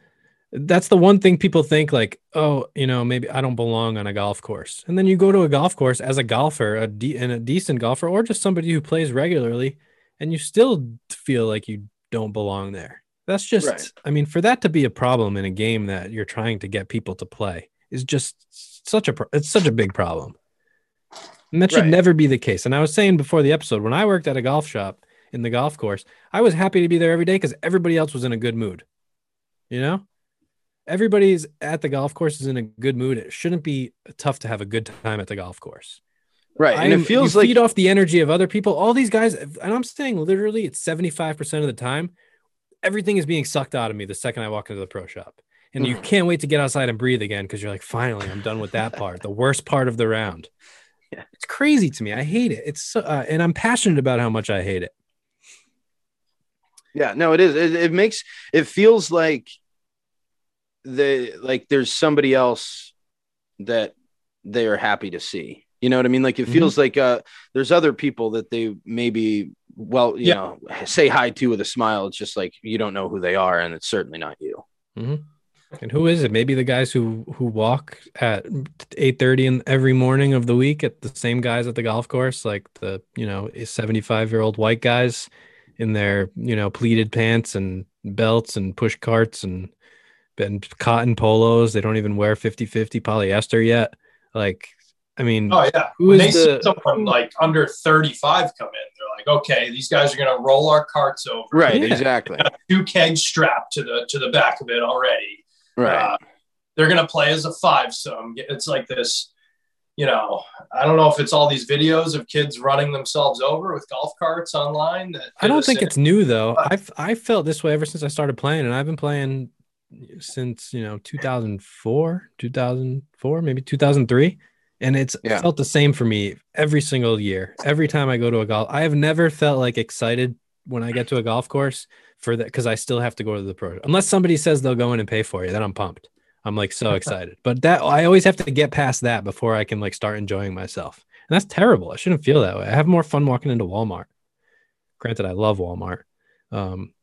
that's the one thing people think like, oh, you know, maybe I don't belong on a golf course, and then you go to a golf course as a golfer, a de- and a decent golfer, or just somebody who plays regularly, and you still feel like you don't belong there. That's just, Right. I mean, for that to be a problem in a game that you're trying to get people to play is just such a pro- it's such a big problem. And that should Right. never be the case. And I was saying before the episode, when I worked at a golf shop in the golf course, I was happy to be there every day because everybody else was in a good mood. You know, everybody's at the golf course is in a good mood. It shouldn't be tough to have a good time at the golf course. Right. And I'm- it feels like feed off the energy of other people. All these guys, and I'm saying literally, it's 75% of the time, everything is being sucked out of me the second I walk into the pro shop. And you Mhm. can't wait to get outside and breathe again because you're like, finally, I'm done with that part, the worst part of the round. Yeah. It's crazy to me. I hate it. It's so, uh, and I'm passionate about how much I hate it. Yeah, no, it is. It, it makes it feels like the like there's somebody else that they are happy to see. You know what I mean? Like it Mhm. feels like uh there's other people that they maybe well, you Yeah. know, say hi to with a smile. It's just like you don't know who they are, and it's certainly not you. And who is it? Maybe the guys who who walk at eight thirty in every morning of the week at the same guys at the golf course, like the you know seventy five year old white guys in their you know pleated pants and belts and push carts and and cotton polos. They don't even wear 50-50 polyester yet. Like I mean, Oh yeah. Who when is they the- see someone like under 35 come in, they're like, okay, these guys are gonna roll our carts over. Right. Exactly. Two kegs strapped to the to the back of it already. Right. Uh, they're gonna play as a five some. It's like this, you know. I don't know if it's all these videos of kids running themselves over with golf carts online. That I don't think in. it's new though. I've I felt this way ever since I started playing, and I've been playing since you know 2004, 2004, maybe 2003, and it's Yeah. felt the same for me every single year. Every time I go to a golf, I have never felt like excited when I get to a golf course for that because I still have to go to the pro. Unless somebody says they'll go in and pay for you, then I'm pumped. I'm like so excited. But that I always have to get past that before I can like start enjoying myself. And that's terrible. I shouldn't feel that way. I have more fun walking into Walmart. Granted, I love Walmart. Um,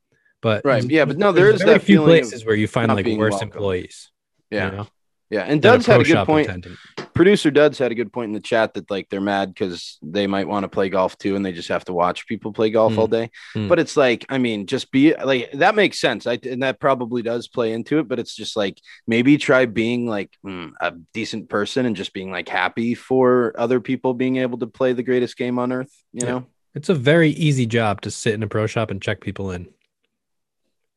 but Right. Yeah, but no, there is very that few feeling places where you find like worse welcome. employees. Yeah. you know, Yeah. And Duds had a good point. attendant. Producer Duds had a good point in the chat that like they're mad because they might want to play golf too, and they just have to watch people play golf Mm. all day. Mm. But it's like, I mean, just be like that makes sense. I and that probably does play into it. But it's just like maybe try being like mm, a decent person and just being like happy for other people being able to play the greatest game on earth. You Yeah. know, It's a very easy job to sit in a pro shop and check people in.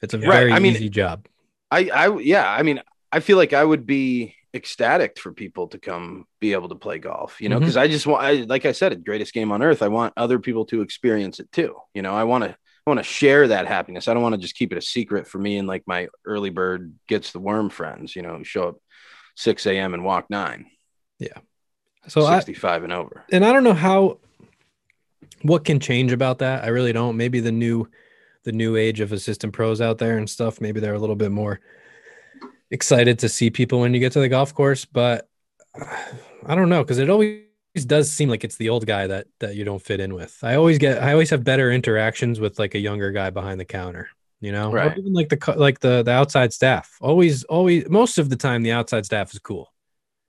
It's a Right, very I mean- easy job. I, I, yeah, I mean, I feel like I would be ecstatic for people to come be able to play golf, you know, mm-hmm. because I just want, I, like I said, it's greatest game on earth. I want other people to experience it too. You know, I want to, I want to share that happiness. I don't want to just keep it a secret for me and like my early bird gets the worm friends, you know, who show up 6 a.m. and walk nine, Yeah. So I, 65 and over. and I don't know how what can change about that. I really don't. Maybe the new the new age of assistant pros out there and stuff, maybe they're a little bit more excited to see people when you get to the golf course, but I don't know cuz it always does seem like it's the old guy that that you don't fit in with. I always get I always have better interactions with like a younger guy behind the counter, you know? Or Right. even like the like the the outside staff. Always always most of the time the outside staff is cool.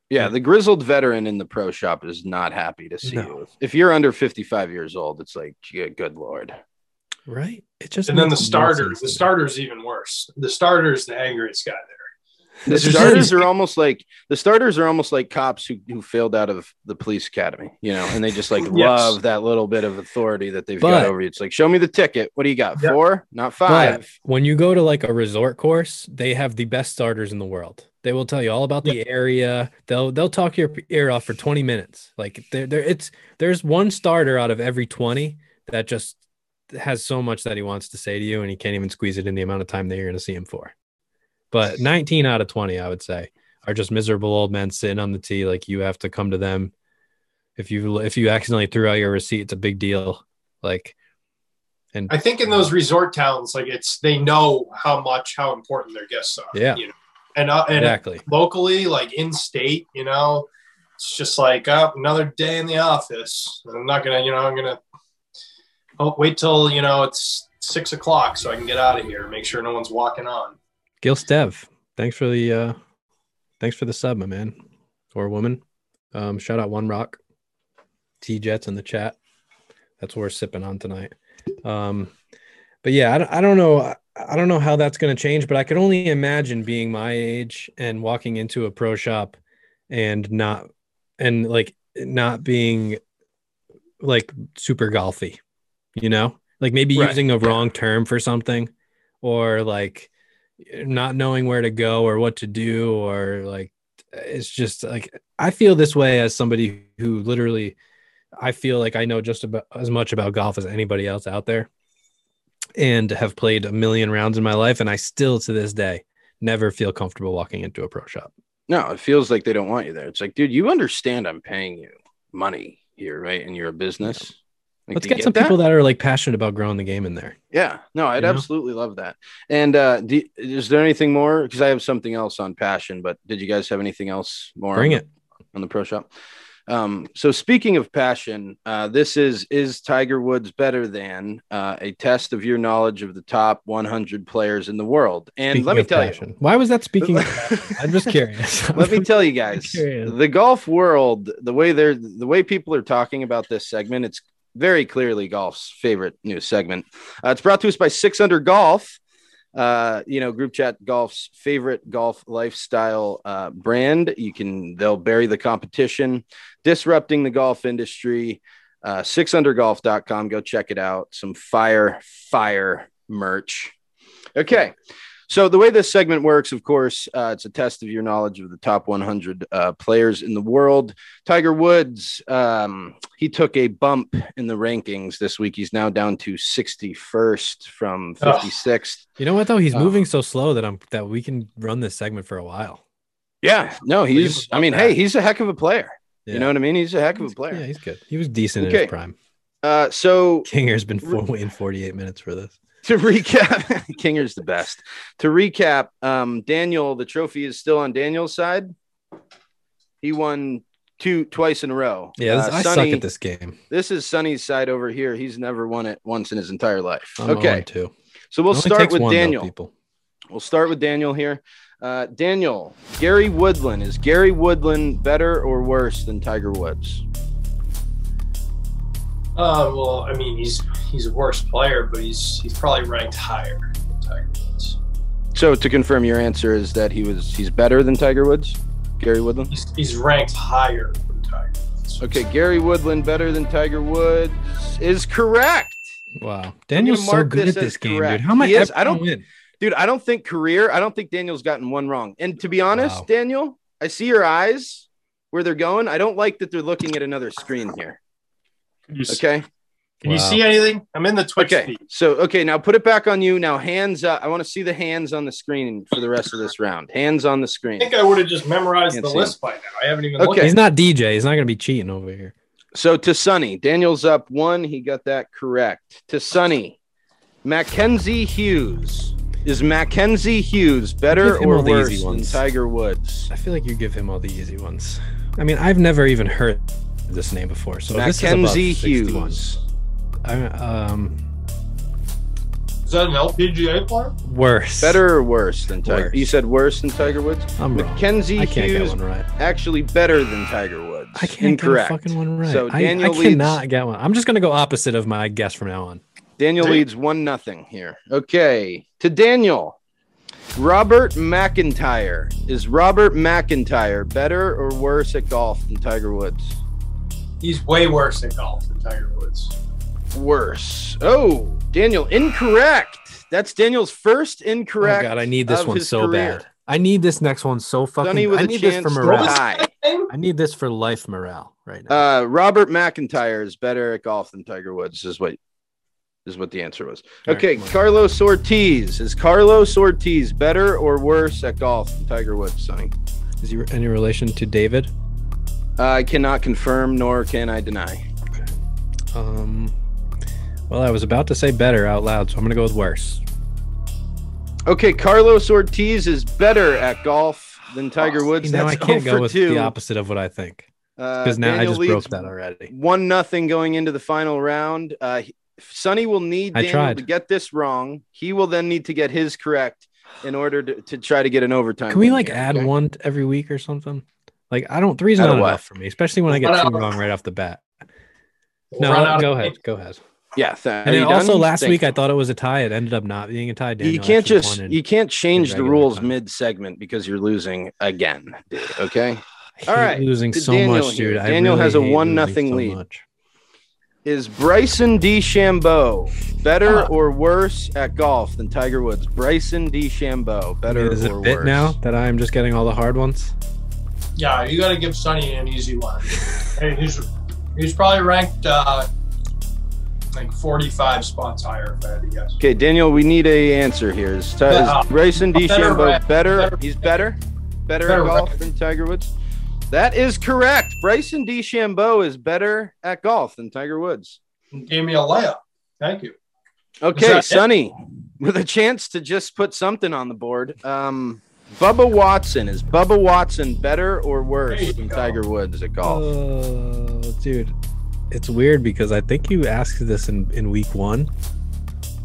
Yeah, the grizzled veteran in the pro shop is not happy to see No. you. If you're under 55 years old, it's like, yeah, good lord. Right? It just And then the starters. The starters even worse. The starters, the angriest guy there. The starters are almost like the starters are almost like cops who, who failed out of the police academy, you know, and they just like love that little bit of authority that they've got over you. It's like, show me the ticket. What do you got? Yeah. Four, not But five. when you go to like a resort course, they have the best starters in the world. They will tell you all about the area. They'll they'll talk your ear off for 20 minutes. Like there there it's there's one starter out of every 20 that just has so much that he wants to say to you and he can't even squeeze it in the amount of time that you're going to see him for. But 19 out of 20, I would say, are just miserable old men sitting on the tee like you have to come to them. If you if you accidentally threw out your receipt, it's a big deal. Like and I think in those resort towns, like it's they know how much how important their guests are. Yeah. You know, and uh, and exactly. locally, like in state, you know, it's just like oh, another day in the office. I'm not gonna, you know, I'm gonna oh, wait till you know it's six o'clock so I can get out of here. Make sure no one's walking on. Gil Stev, thanks for the uh thanks for the sub, my man or woman. Um, shout out One Rock, T Jets in the chat. That's what we're sipping on tonight. Um, but yeah, I don't, I don't know. I don't know how that's going to change, but I could only imagine being my age and walking into a pro shop and not and like not being like super golfy, you know, like maybe Right. using a wrong term for something or like not knowing where to go or what to do or like it's just like I feel this way as somebody who literally I feel like I know just about as much about golf as anybody else out there and have played a million rounds in my life and I still to this day never feel comfortable walking into a pro shop. No, it feels like they don't want you there. It's like, dude, you understand I'm paying you money here, right? And you're a business. Like, Let's you get some that? people that are like passionate about growing the game in there. Yeah, no, I'd You know? absolutely love that. And uh, do, is there anything more? Because I have something else on passion, but did you guys have anything else more? Bring on it. the, on the pro shop. Um, so speaking of passion, uh, this is is Tiger Woods better than uh, a test of your knowledge of the top 100 players in the world? And Speaking let me tell passion. Why was that speaking? I'm just curious. let me tell you guys the golf world the way they're the way people are talking about this segment it's very clearly golf's favorite news segment uh, it's brought to us by six under golf uh, you know, Group Chat Golf's favorite golf lifestyle uh, brand. You can they'll bury the competition, disrupting the golf industry. Uh, 6undergolf.com. Go check it out. Some fire, fire merch. Okay. So the way this segment works, of course, uh, it's a test of your knowledge of the top 100 uh, players in the world. Tiger Woods, um, he took a bump in the rankings this week. He's now down to 61st from 56th. You know what though? He's Oh. moving so slow that I'm that we can run this segment for a while. Yeah, no, he's. I mean, above hey, he's a heck of a player. Yeah. You know what I mean? He's a heck of a player. Yeah, he's good. He was decent in Okay. his prime. Uh, so Kinger's been four, waiting 48 minutes for this. To recap, Kinger's the best. To recap, um, Daniel, the trophy is still on Daniel's side. He won two twice in a row. Yeah, this, Uh, I suck at this game. This is Sonny's side over here. He's never won it once in his entire life. I'm okay, too. so we'll start with Daniel. people. We'll start with Daniel here. Uh, Daniel, Gary Woodland is Gary Woodland better or worse than Tiger Woods? Uh, well, I mean, he's he's a worse player, but he's he's probably ranked higher than Tiger Woods. So to confirm, your answer is that he was he's better than Tiger Woods, Gary Woodland. He's, he's ranked higher than Tiger Woods. Okay, Gary Woodland better than Tiger Woods is correct, Wow, Daniel's so good this at this game, correct. dude. How am I He is. I don't- win? dude. I don't think career. I don't think Daniel's gotten one wrong. And to be honest, Wow. Daniel, I see your eyes where they're going. I don't like that they're looking at another screen here. Can you, s- Okay. can you see anything? I'm in the Twitch Okay. feed. So okay, now put it back on you. Now hands up. I want to see the hands on the screen for the rest of this round. Hands on the screen. I think I would have just memorized Can't the see list by now. I haven't even Okay. looked. He's not DJ. He's not gonna be cheating over here. So to Sonny, Daniel's up one. He got that correct. To Sonny, Mackenzie Hughes. Is Mackenzie Hughes better or all the worse easy than. Tiger Woods? I feel like you give him all the easy ones. I mean, I've never even heard this name before. So this is above Mackenzie Hughes. I, um, Is that an LPGA player? worse. Better or worse than Tiger? Worse. You said worse than Tiger Woods? I'm wrong. Mackenzie I can't Hughes get one right. actually better than Tiger Woods. I can't Incorrect. get a fucking one right. So I- Daniel I, leads- cannot get one. I'm just gonna go opposite of my guess from now on. Daniel Dude. leads one nothing here. Okay, to Daniel. Robert McIntyre is Robert McIntyre better or worse at golf than Tiger Woods? He's way worse at golf than Tiger Woods. Worse. Oh, Daniel, incorrect. That's Daniel's first incorrect. Oh god, I need this one so career. bad. I need this next one so fucking. Sonny with I a need this chance for to morale. tie. I need this for life morale right now. Uh, Robert McIntyre is better at golf than Tiger Woods. Is what is what the answer was. All right, Okay, come on. Carlos Ortiz is Carlos Ortiz better or worse at golf than Tiger Woods? Sonny, Is he any relation to David? I cannot confirm nor can I deny. Um. Well, I was about to say better out loud, so I'm gonna go with worse. Okay, Carlos Ortiz is better at golf than Tiger Woods. now I can't go with 2. the opposite of what I think Uh, because now I Daniel just leads broke that already. One nothing going into the final round. Uh, Sonny will need I Daniel tried. to get this wrong. He will then need to get his correct in order to, to try to get an overtime. Can we like here, add okay? one every week or something? Like I don't three's not of what? enough for me, especially when I get two wrong right off the bat. No, go ahead, go ahead. Yeah. And then also done? last Thank week. I thought it was a tie. It ended up not being a tie. Daniel you can't just you can't change the rules mid segment because you're losing again, dude. Okay. All right, losing so Daniel much, dude. Daniel really has a one nothing so lead. much. Is Bryson DeChambeau better Uh. or worse at golf than Tiger Woods? Bryson DeChambeau I better mean, is it or worse? now that I'm just getting all the hard ones? Yeah, you got to give Sonny an easy one. hey, he's he's probably ranked uh, like 45 spots higher if I had to guess. Okay, Daniel, we need a answer here. Is, Ti- Yeah. is Bryson Better DeChambeau better? better- He's better. Better, Better at golf rat. than Tiger Woods. That is correct. Bryson DeChambeau is better at golf than Tiger Woods. You gave me a layup. Thank you. Okay, that it? With a chance to just put something on the board. Um, Bubba Watson is Bubba Watson better or worse than go. Tiger Woods at golf? Oh, dude, it's weird because I think you asked this in, in week one.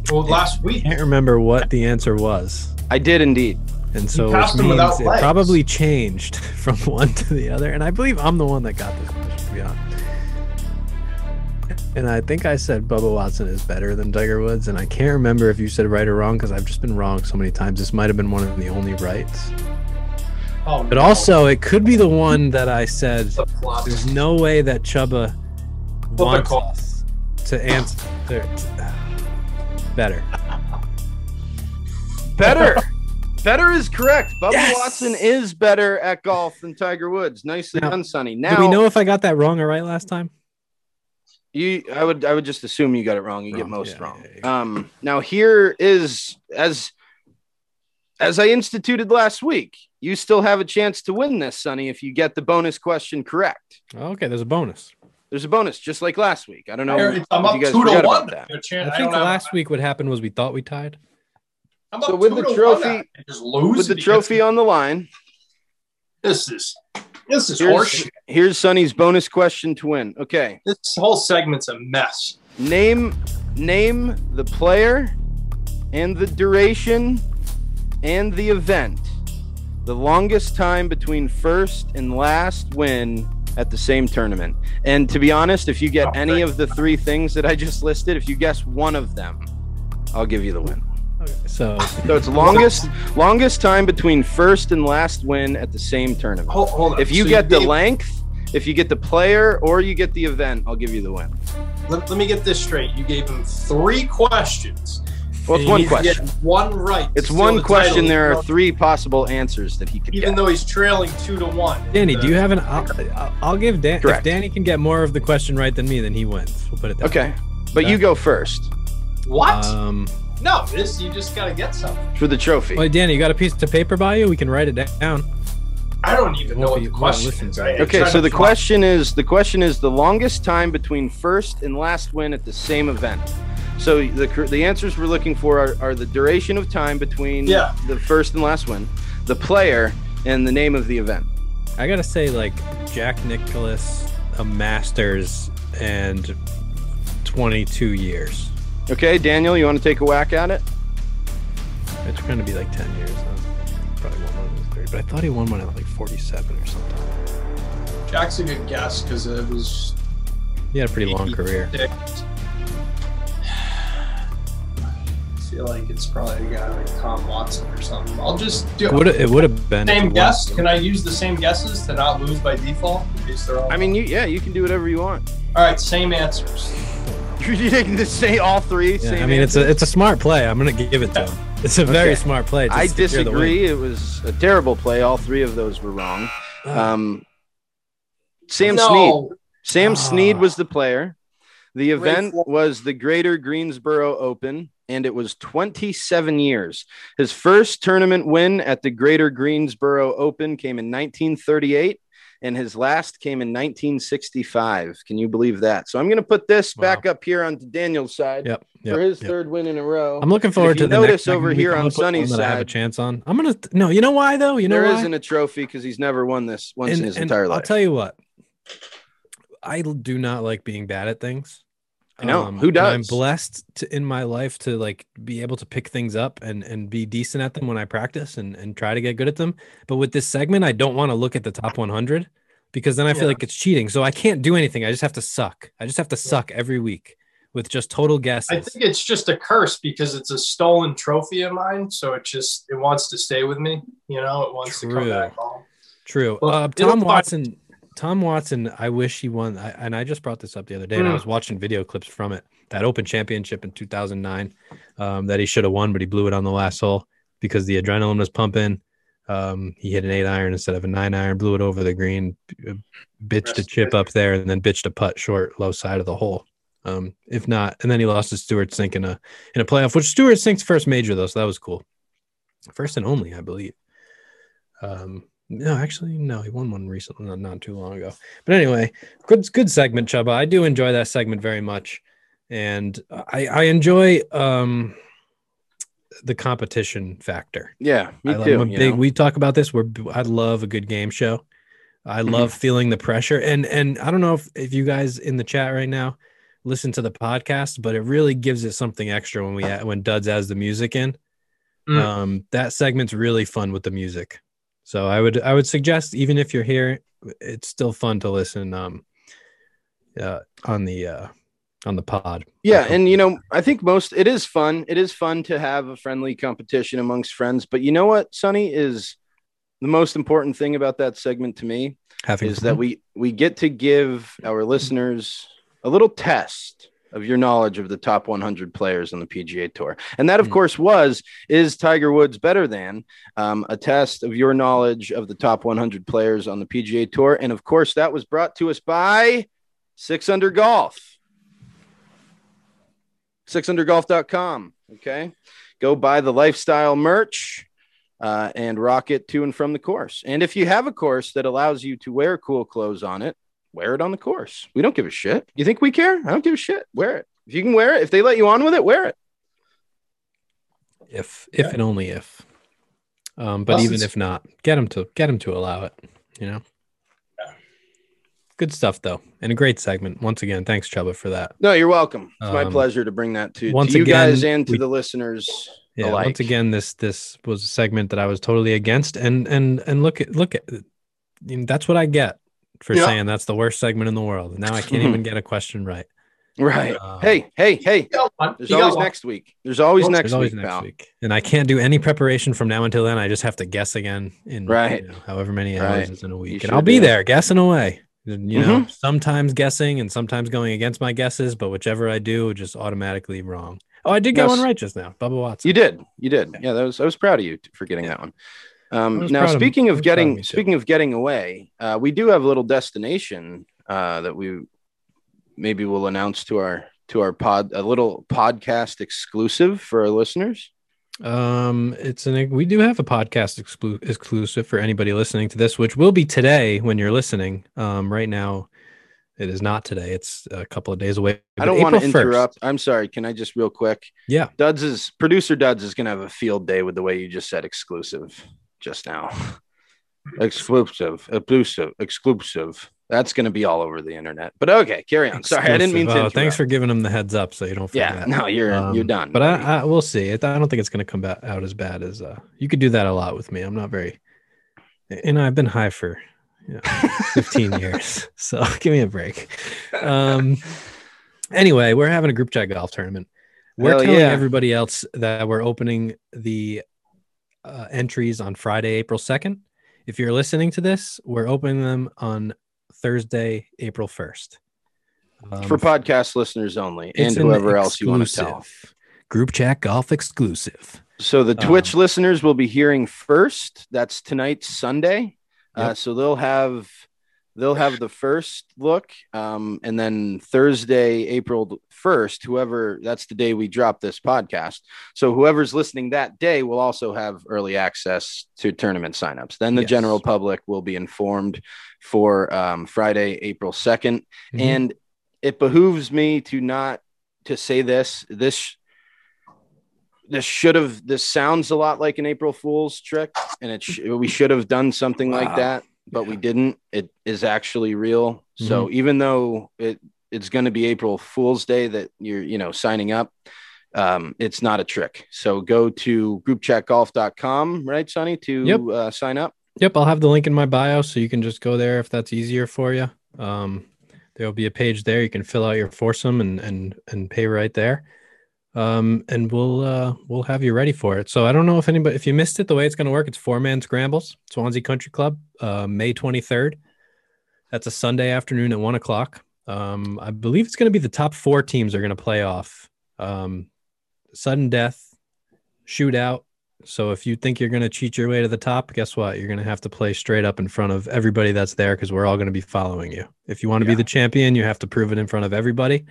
Well, last week. I can't remember what the answer was, I did indeed. and so which passed him without means it legs. probably changed from one to the other. And I believe I'm the one that got this question. To be honest, and I think I said Bubba Watson is better than Tiger Woods, and I can't remember if you said right or wrong because I've just been wrong so many times. This might have been one of the only rights, Oh, but no. also it could be the one that I said. It's a flop. There's no way that Chuba wants us to answer better. Better. better is correct. Bubba Yes! Watson is better at golf than Tiger Woods. Nicely Now, done, Sonny. Now, do we know if I got that wrong or right last time? You I would I would just assume you got it wrong. You get most yeah, wrong. yeah, yeah. Um now here is as as I instituted last week, you still have a chance to win this, Sonny, if you get the bonus question correct. Okay, there's a bonus. There's a bonus just like last week. I don't know I'm if up you guys two to one. about that. Chance- I I think don't have- last week what happened was we thought we tied. I'm So with two the trophy- just lose With the if he gets trophy on the line, This is this is here's, horseshit. here's Sonny's bonus question to win. Okay. This whole segment's a mess. Name name the player and the duration and the event. The longest time between first and last win at the same tournament. And to be honest, if you get Oh, any of the three things that I just listed, if you guess one of them, I'll give you the win. Okay, so So it's longest longest time between first and last win at the same tournament. Hold, hold on. If you So get the gave- length, if you get the player or you get the event, I'll give you the win. let, let me get this straight. You gave him three questions. Well, it's one need get question. one right. It's one the question. title, There are three possible answers that he could Even get. though he's trailing two to one. Danny, do you have an? I'll, I'll- I'll give Dan. If Correct. Danny can get more of the question right than me, then he wins. We'll put it that Okay, but you go first What? Um, no, this you just gotta get something. for the trophy. wait, Danny, you got a piece of paper by you? We can write it down. I don't even know what be- the won't question listen is. I- it. Okay, so the find- question is the question is the longest time between first and last win at the same event. So the the answers we're looking for are, are the duration of time between Yeah. the first and last win, the player, and the name of the event. I gotta say, like Jack Nicklaus, a Masters, and 22 years. Okay, Daniel, you want to take a whack at it? It's gonna be like 10 years. Though. Probably won one of those 30, but I thought he won one at like 47 or something. Jack's a good guess because it was He had a pretty long career. six. I feel like it's probably a guy like Tom Watson or something. I'll just do Would it would have been same won. guess. Can I use the same guesses to not lose by default? In case all I mean, you yeah, you can do whatever you want. all right, same answers. You're taking to say all three. Yeah, same I mean, it's a it's a smart play. I'm gonna give it to him. It's a very smart play. I secure the win. disagree. It was a terrible play. All three of those were wrong. Um, Sam Snead. no, Sam Ah. Snead was the player. The event was the Greater Greensboro Open, and it was 27 years. His first tournament win at the Greater Greensboro Open came in 1938, and his last came in 1965. Can you believe that? So I'm going to put this Wow. back up here onto Daniel's side Yep. yep for his yep. third win in a row. I'm looking forward to the notice over here on come up with, Sonny's one that I have a chance on. I'm gonna no. You know why though? You know there not a trophy because he's never won this once And- in his entire life. I'll tell you what. I do not like being bad at things. I know. Who and I'm blessed to, in my life to like be able to pick things up and and be decent at them when I practice and and try to get good at them. But with this segment, I don't want to look at the top 100 because then I feel Yeah. like it's cheating. So I can't do anything. I just have to suck. I just have to suck every week with just total guesses. I think it's just a curse because it's a stolen trophy of mine. So it just it wants to stay with me. You know, it wants to come back home. True. Well, uh, Tom Watson. Tom Watson. I wish he won. I, and I just brought this up the other day, and I Mm. was watching video clips from it. That Open Championship in 2009, um, that he should have won, but he blew it on the last hole because the adrenaline was pumping. Um, he hit an eight iron instead of a nine iron, blew it over the green, bitched a chip up there, and then bitched a putt short, low side of the hole. Um, if not, and then he lost to Stewart Cink in a in a playoff, which Stewart Cink's first major though, so that was cool, first and only, I believe. Um, no, actually, no, he won one recently, not, not too long ago. But anyway, good good segment, Chuba. I do enjoy that segment very much, and I I enjoy um the competition factor. yeah, me I, too. big. We talk about this. We're I love a good game show. I Mm-hmm. love feeling the pressure, and and I don't know if if you guys in the chat right now listen to the podcast, but it really gives it something extra when we when Duds has the music in. Mm. Um, that segment's really fun with the music. So I would I would suggest even if you're here, it's still fun to listen um uh, on the uh on the pod. Yeah, and you know, I think most it is fun. It is fun to have a friendly competition amongst friends. But you know what, Sonny is the most important thing about that segment to me having is fun. that we we get to give our listeners a little test of your knowledge of the top 100 players on the PGA Tour, and that, of Mm. course, was is Tiger Woods better than um, a test of your knowledge of the top 100 players on the PGA Tour, and of course, that was brought to us by Six Under Golf. sixundergolf.com. Okay. Go buy the lifestyle merch uh, and rock it to and from the course. And if you have a course that allows you to wear cool clothes on it, wear it on the course. We don't give a shit. You think we care? I don't give a shit. Wear it. If you can wear it, if they let you on with it, wear it. if if Yeah. and only if. Um, but Plus even if not, get them to get them to allow it. You know. Yeah. Good stuff though, and a great segment. Once again, thanks Chuba for that. No, you're welcome. It's my Um, pleasure to bring that to, once to you again, guys and to we- the listeners. Yeah. alike. Once again, this this was a segment that I was totally against, and and and look at look at, you know, that's what I get for Yeah. saying that's the worst segment in the world. Now I can't even get a question right. Right. Um, hey, hey, hey. You got one. There's always one. next week. There's always next There's always week, next pal. week, and I can't do any preparation from now until then. I just have to guess again in Right. you know, however many Right. hours is in a week, sure and I'll be do. there guessing away. You know, Mhm. sometimes guessing and sometimes going against my guesses, but whichever I do, just automatically wrong. Oh, I did get Now, one right just now. Bubba Watson. You did. You did. Yeah, that was I was proud of you for getting that one. Um, now speaking of of getting speaking of getting away, uh, we do have a little destination uh, that we maybe will announce to our to our pod a little podcast exclusive for our listeners. Um, it's an we do have a podcast exclu- exclusive for anybody listening to this, which will be today when you're listening. Um, right now, it is not today. It's a couple of days away. I don't want to April 1st. interrupt. I'm sorry. Can I just real quick? Yeah. Duds is producer Duds is gonna have a field day with the way you just said exclusive just now. exclusive, exclusive, exclusive. That's gonna be all over the internet. But okay, carry on. Sorry, I didn't mean to. Oh, thanks for giving them the heads up so you don't forget. Yeah, no, you're you're Um, done. But. I, I we'll see. I don't think it's going to come out as bad as uh. You could do that a lot with me. I'm not very, and I've been high for, you know, 15 years. So give me a break. Um. Anyway, we're having a group chat golf tournament. We're Hell telling yeah. everybody else that we're opening the uh, entries on Friday, April 2nd. If you're listening to this, we're opening them on Thursday, April 1st. Um, for podcast listeners only, and whoever else you want to tell. Group chat golf exclusive. So the Um, Twitch listeners will be hearing first. That's tonight, Sunday. Uh, so they'll have they'll have the first look, um, and then Thursday, April first, whoever that's the day we drop this podcast. So whoever's listening that day will also have early access to tournament signups. Then the Yes. general public will be informed for um, Friday, April 2nd Mhm. and it behooves me to not to say this this this should have this sounds a lot like an april fool's trick and it sh- we should have done something like that but we didn't. It is actually real. So even though it it's going to be april fool's day that you're you know signing up um, it's not a trick. So go to groupchatgolf.com right sonny to Yep. uh, sign up? Yep, I'll have the link in my bio so you can just go there if that's easier for you. Um, there'll be a page there. You can fill out your foursome and and and pay right there. Um, and we'll uh we'll have you ready for it. So I don't know if anybody if you missed it, the way it's going to work, it's four man scrambles, Swansea Country Club, uh, May twenty third. That's a Sunday afternoon at one o'clock. Um, I believe it's going to be the top four teams are going to play off. Um, sudden death, shootout. So if you think you're going to cheat your way to the top, guess what? You're going to have to play straight up in front of everybody that's there because we're all going to be following you. If you want to Yeah. be the champion, you have to prove it in front of everybody.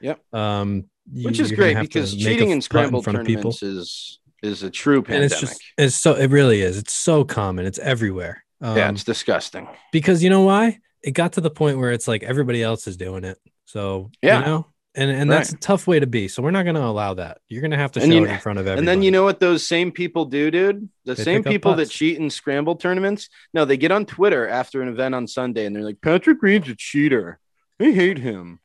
Yep. Um, you- which is great because cheating in scramble tournaments is is a true And pandemic it's just it's so it really is. It's so common. It's everywhere. Um, yeah it's disgusting because you know why? It got to the point where it's like everybody else is doing it. So Yeah. you know, and and that's a tough way to be. So we're not going to allow that. You're going to have to And show you- it in front of everybody. And then you know what those same people do, dude? The They same people that cheat in scramble tournaments. No, they get on Twitter after an event on Sunday and they're like, Patrick Reed's a cheater. I hate him.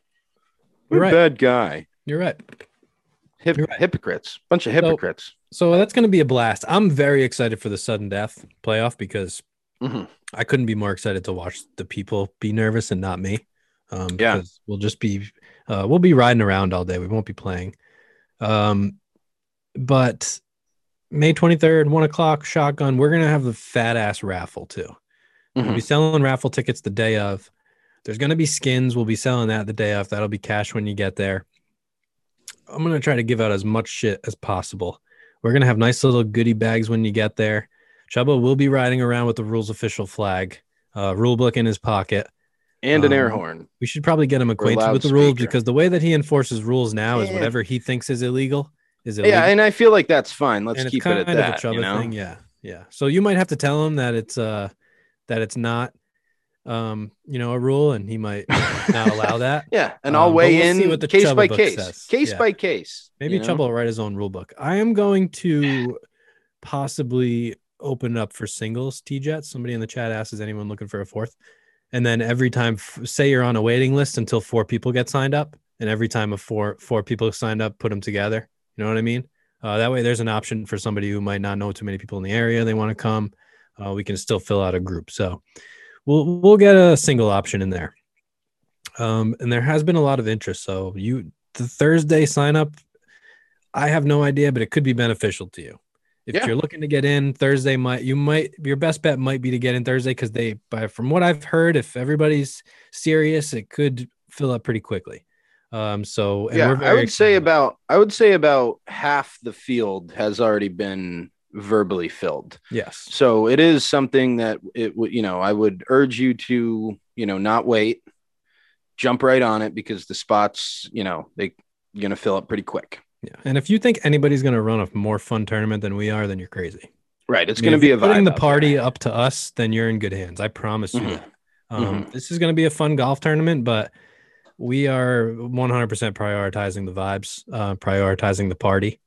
A right. bad guy. You're right. Hip- You're right. Hypocrites. Bunch of hypocrites. So that's going to be a blast. I'm very excited for the sudden death playoff because Mhm. I couldn't be more excited to watch the people be nervous and not me. Um, Yeah. because we'll just be uh, we'll be riding around all day. We won't be playing. Um, but May 23rd, one o'clock, shotgun. We're gonna have the fat ass raffle too. We'll Mhm. be selling raffle tickets the day of. There's gonna be skins. We'll be selling that the day of. That'll be cash when you get there. I'm gonna try to give out as much shit as possible. We're gonna have nice little goodie bags when you get there. Chubba will be riding around with the rules official flag, uh, rule book in his pocket. and an Um, air horn. We should probably get him acquainted with the rules because the way that he enforces rules now is Yeah. whatever he thinks is illegal is illegal. Yeah, and I feel like that's fine. Let's and it's keep kind it at of that. a you know? thing. Yeah, yeah. So you might have to tell him that it's uh that it's not um you know a rule, and he might not allow that. Yeah, and Um, I'll but weigh we'll see in what the case by case, says. case Yeah. by case. Maybe know? Chubba will write his own rule book. I am going to possibly open up for singles T Jets. Somebody in the chat asks, is anyone looking for a fourth? And then every time, say you're on a waiting list until four people get signed up, and every time a four four people signed up, put them together. You know what I mean? Uh, that way, there's an option for somebody who might not know too many people in the area. They want to come. Uh, we can still fill out a group. So we'll we'll get a single option in there. Um, and there has been a lot of interest. So you the Thursday sign up, I have no idea, but it could be beneficial to you. If Yeah. you're looking to get in Thursday, might you might your best bet might be to get in Thursday because they, by from what I've heard, if everybody's serious, it could fill up pretty quickly. Um, so and yeah, we're I would say about I would say about half the field has already been verbally filled. yes, So it is something that it would, you know, I would urge you to, you know, not wait, jump right on it because the spots, you know, they you're gonna fill up pretty quick. yeah. And if you think anybody's going to run a more fun tournament than we are, then you're crazy. Right. It's I mean, gonna be a putting the party there. up to us, then you're in good hands. I promise you Mhm. that. Um, This is going to be a fun golf tournament, but we are 100% prioritizing the vibes, uh, prioritizing the party.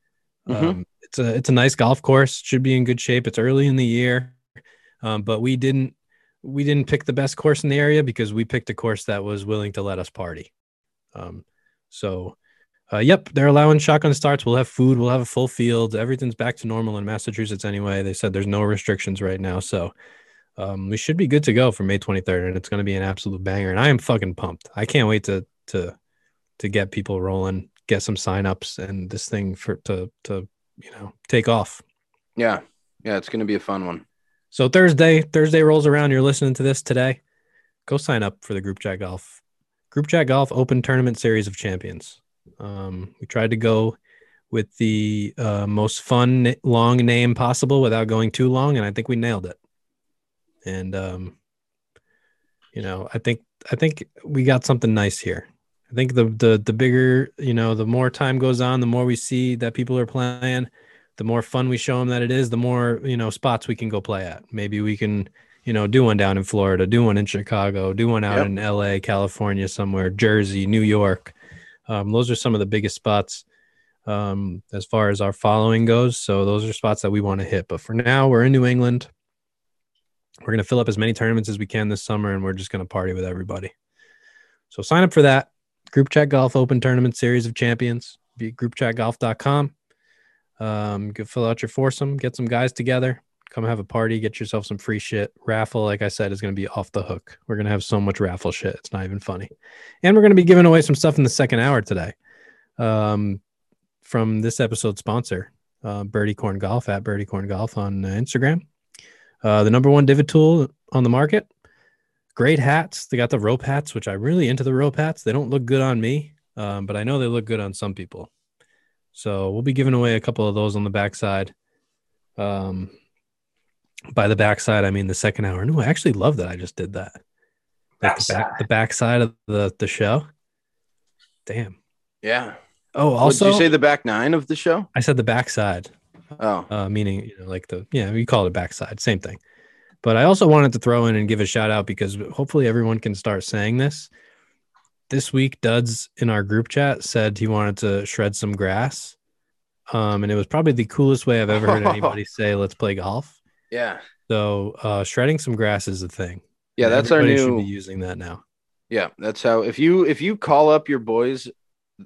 Mhm. Um, it's a it's a nice golf course. Should be in good shape. It's early in the year, um, but we didn't we didn't pick the best course in the area because we picked a course that was willing to let us party. Um, so, uh, yep, they're allowing shotgun starts. We'll have food. We'll have a full field. Everything's back to normal in Massachusetts anyway. They said there's no restrictions right now, so um, we should be good to go for May 23rd, and it's going to be an absolute banger. And I am fucking pumped. I can't wait to to to get people rolling, get some signups, and this thing for to to you know take off. Yeah. Yeah, it's gonna be a fun one. So Thursday, Thursday rolls around. You're listening to this today. Go sign up for the Group Chat Golf, Group Chat Golf Open Tournament Series of Champions. Um, we tried to go with the uh, most fun long name possible without going too long, and I think we nailed it. And um, you know, I think I think we got something nice here. I think the the the bigger, you know, the more time goes on, the more we see that people are playing, the more fun we show them that it is, the more you know spots we can go play at. Maybe we can, you know, do one down in Florida, do one in Chicago, do one out Yep. in L.A., California, somewhere, Jersey, New York. Um, those are some of the biggest spots um, as far as our following goes. So those are spots that we want to hit. But for now, we're in New England. We're going to fill up as many tournaments as we can this summer, and we're just going to party with everybody. So sign up for that. Group Chat Golf Open Tournament Series of Champions. Be at groupchatgolf.com. Um, go fill out your foursome, get some guys together, come have a party, get yourself some free shit. Raffle, like I said, is going to be off the hook. We're going to have so much raffle shit. It's not even funny. And we're going to be giving away some stuff in the second hour today um, from this episode sponsor, uh, Birdie Corn Golf at Birdie Corn Golf on uh, Instagram. Uh, the number one divot tool on the market. Great hats. They got the rope hats, which I'm really into the rope hats. They don't look good on me, um, but I know they look good on some people. So we'll be giving away a couple of those on the backside. Um, by the backside, I mean the second hour. No, I actually love that I just did that. Like the back, Backside. the backside of the the show. Damn. Yeah. Oh, Also, you say the back nine of the show? I said the backside, Oh, uh, meaning you know, like the yeah, we call it a backside, same thing. But I also wanted to throw in and give a shout out because hopefully everyone can start saying this. This week, Duds in our group chat said he wanted to shred some grass, um, and it was probably the coolest way I've ever heard anybody say "Let's play golf." yeah. So uh, shredding some grass is a thing. Yeah, And that's our new Should be using that now. Yeah, that's how if you if you call up your boys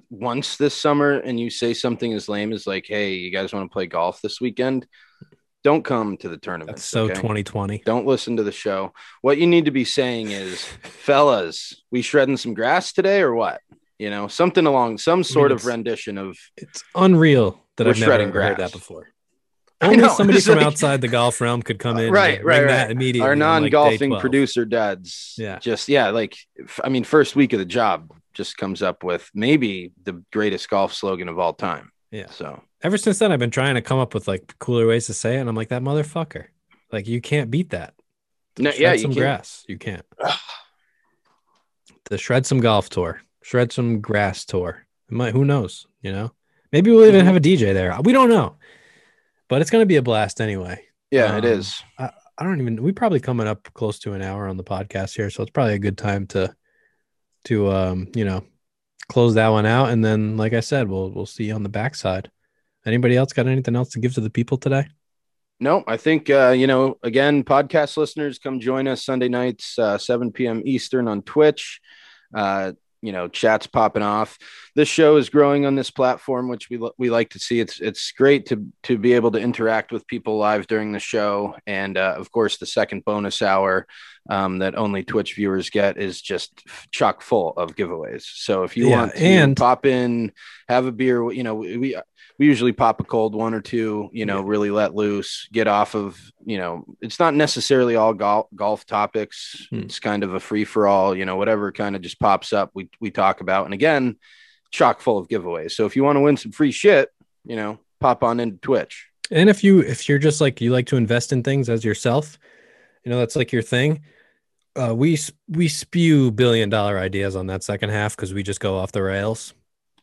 once this summer and you say something as lame as like, "Hey, you guys want to play golf this weekend?" Don't come to the tournament. That's so 2020. Don't listen to the show. What you need to be saying is, fellas, we shredding some grass today or what? You know, something along some sort of rendition of It's unreal that I've never shredding heard grass. that before. Only know, somebody from like- outside the golf realm could come uh, in, and, Right, like, right, that right. immediately. our like, non-golfing 12. producer dads. Yeah. Just yeah, like I mean, first week of the job just comes up with maybe the greatest golf slogan of all time. Yeah. So Ever since then, I've been trying to come up with like cooler ways to say it, and I'm like that motherfucker. Like you can't beat that. no, Shred yeah, you some can. grass. You can't. the shred some golf tour, shred some grass tour. It might. Who knows? You know. Maybe we'll Mm-hmm. even have a DJ there. We don't know, but it's gonna be a blast anyway. Yeah, it Um, is. I don't even. We probably coming up close to an hour on the podcast here, so it's probably a good time to, to um, you know, close that one out, and then, like I said, we'll we'll see you on the backside. Anybody else got anything else to give to the people today? No, I think uh, you know. Again, podcast listeners, come join us Sunday nights, uh, 7 p.m. Eastern on Twitch. Uh, you know, chats popping off. This show is growing on this platform, which we li- we like to see. It's it's great to to be able to interact with people live during the show, and uh, of course, the second bonus hour um, that only Twitch viewers get is just chock full of giveaways. So if you Yeah, want to and- pop in, have a beer, you know, we. we we usually pop a cold one or two, you know, Yeah. really let loose, get off of, you know, it's not necessarily all golf golf topics. Hmm. It's kind of a free for all, you know, whatever kind of just pops up, we we talk about. And again, chock full of giveaways. So if you want to win some free shit, you know, pop on into Twitch. And if you if you're just like you like to invest in things as yourself, you know that's like your thing. Uh, we we spew billion dollar ideas on that second half because we just go off the rails.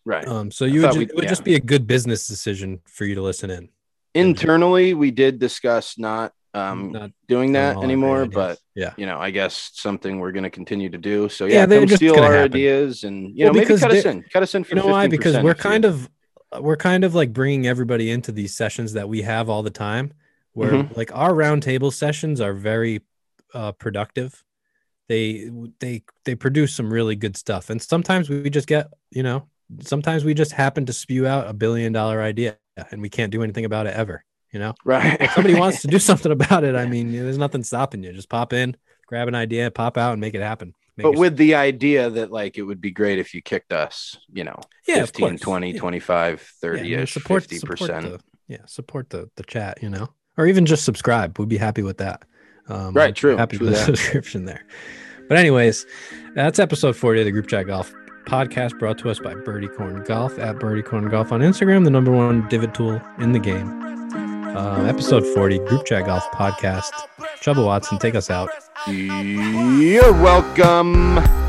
Right. Um, so you would, thought ju- we- it would yeah. just be a good business decision for you to listen in. Internally, we did discuss not um Not doing that anymore, but yeah, you know, I guess something we're going to continue to do. So Yeah, yeah, come steal our happen. ideas and you Well, know maybe cut us in, cut us in for you know why? 15% Because we're you- kind of we're kind of like bringing everybody into these sessions that we have all the time. Where Mhm. like our roundtable sessions are very uh, productive. They they they produce some really good stuff, and sometimes we just get you know sometimes we just happen to spew out a billion dollar idea, and we can't do anything about it ever. You know, right. if somebody wants to do something about it, I mean, there's nothing stopping you. Just pop in, grab an idea, pop out, and make it happen. Make but it- with the idea that like it would be great if you kicked us, you know, yeah, of 15, course. 20, Yeah. 25, Yeah, I 30 mean, ish, support, 50%. yeah, support the the chat, you know, or even just subscribe. We'd be happy with that. Um, Right, true, Happy true with the that. subscription there. But anyways, that's episode forty of the Group Chat Golf podcast, brought to us by Birdie Corn Golf at Birdie Corn Golf on Instagram, the number one divot tool in the game. Um, episode forty, Group Chat Golf podcast. Chubba Watson, take us out. You're welcome.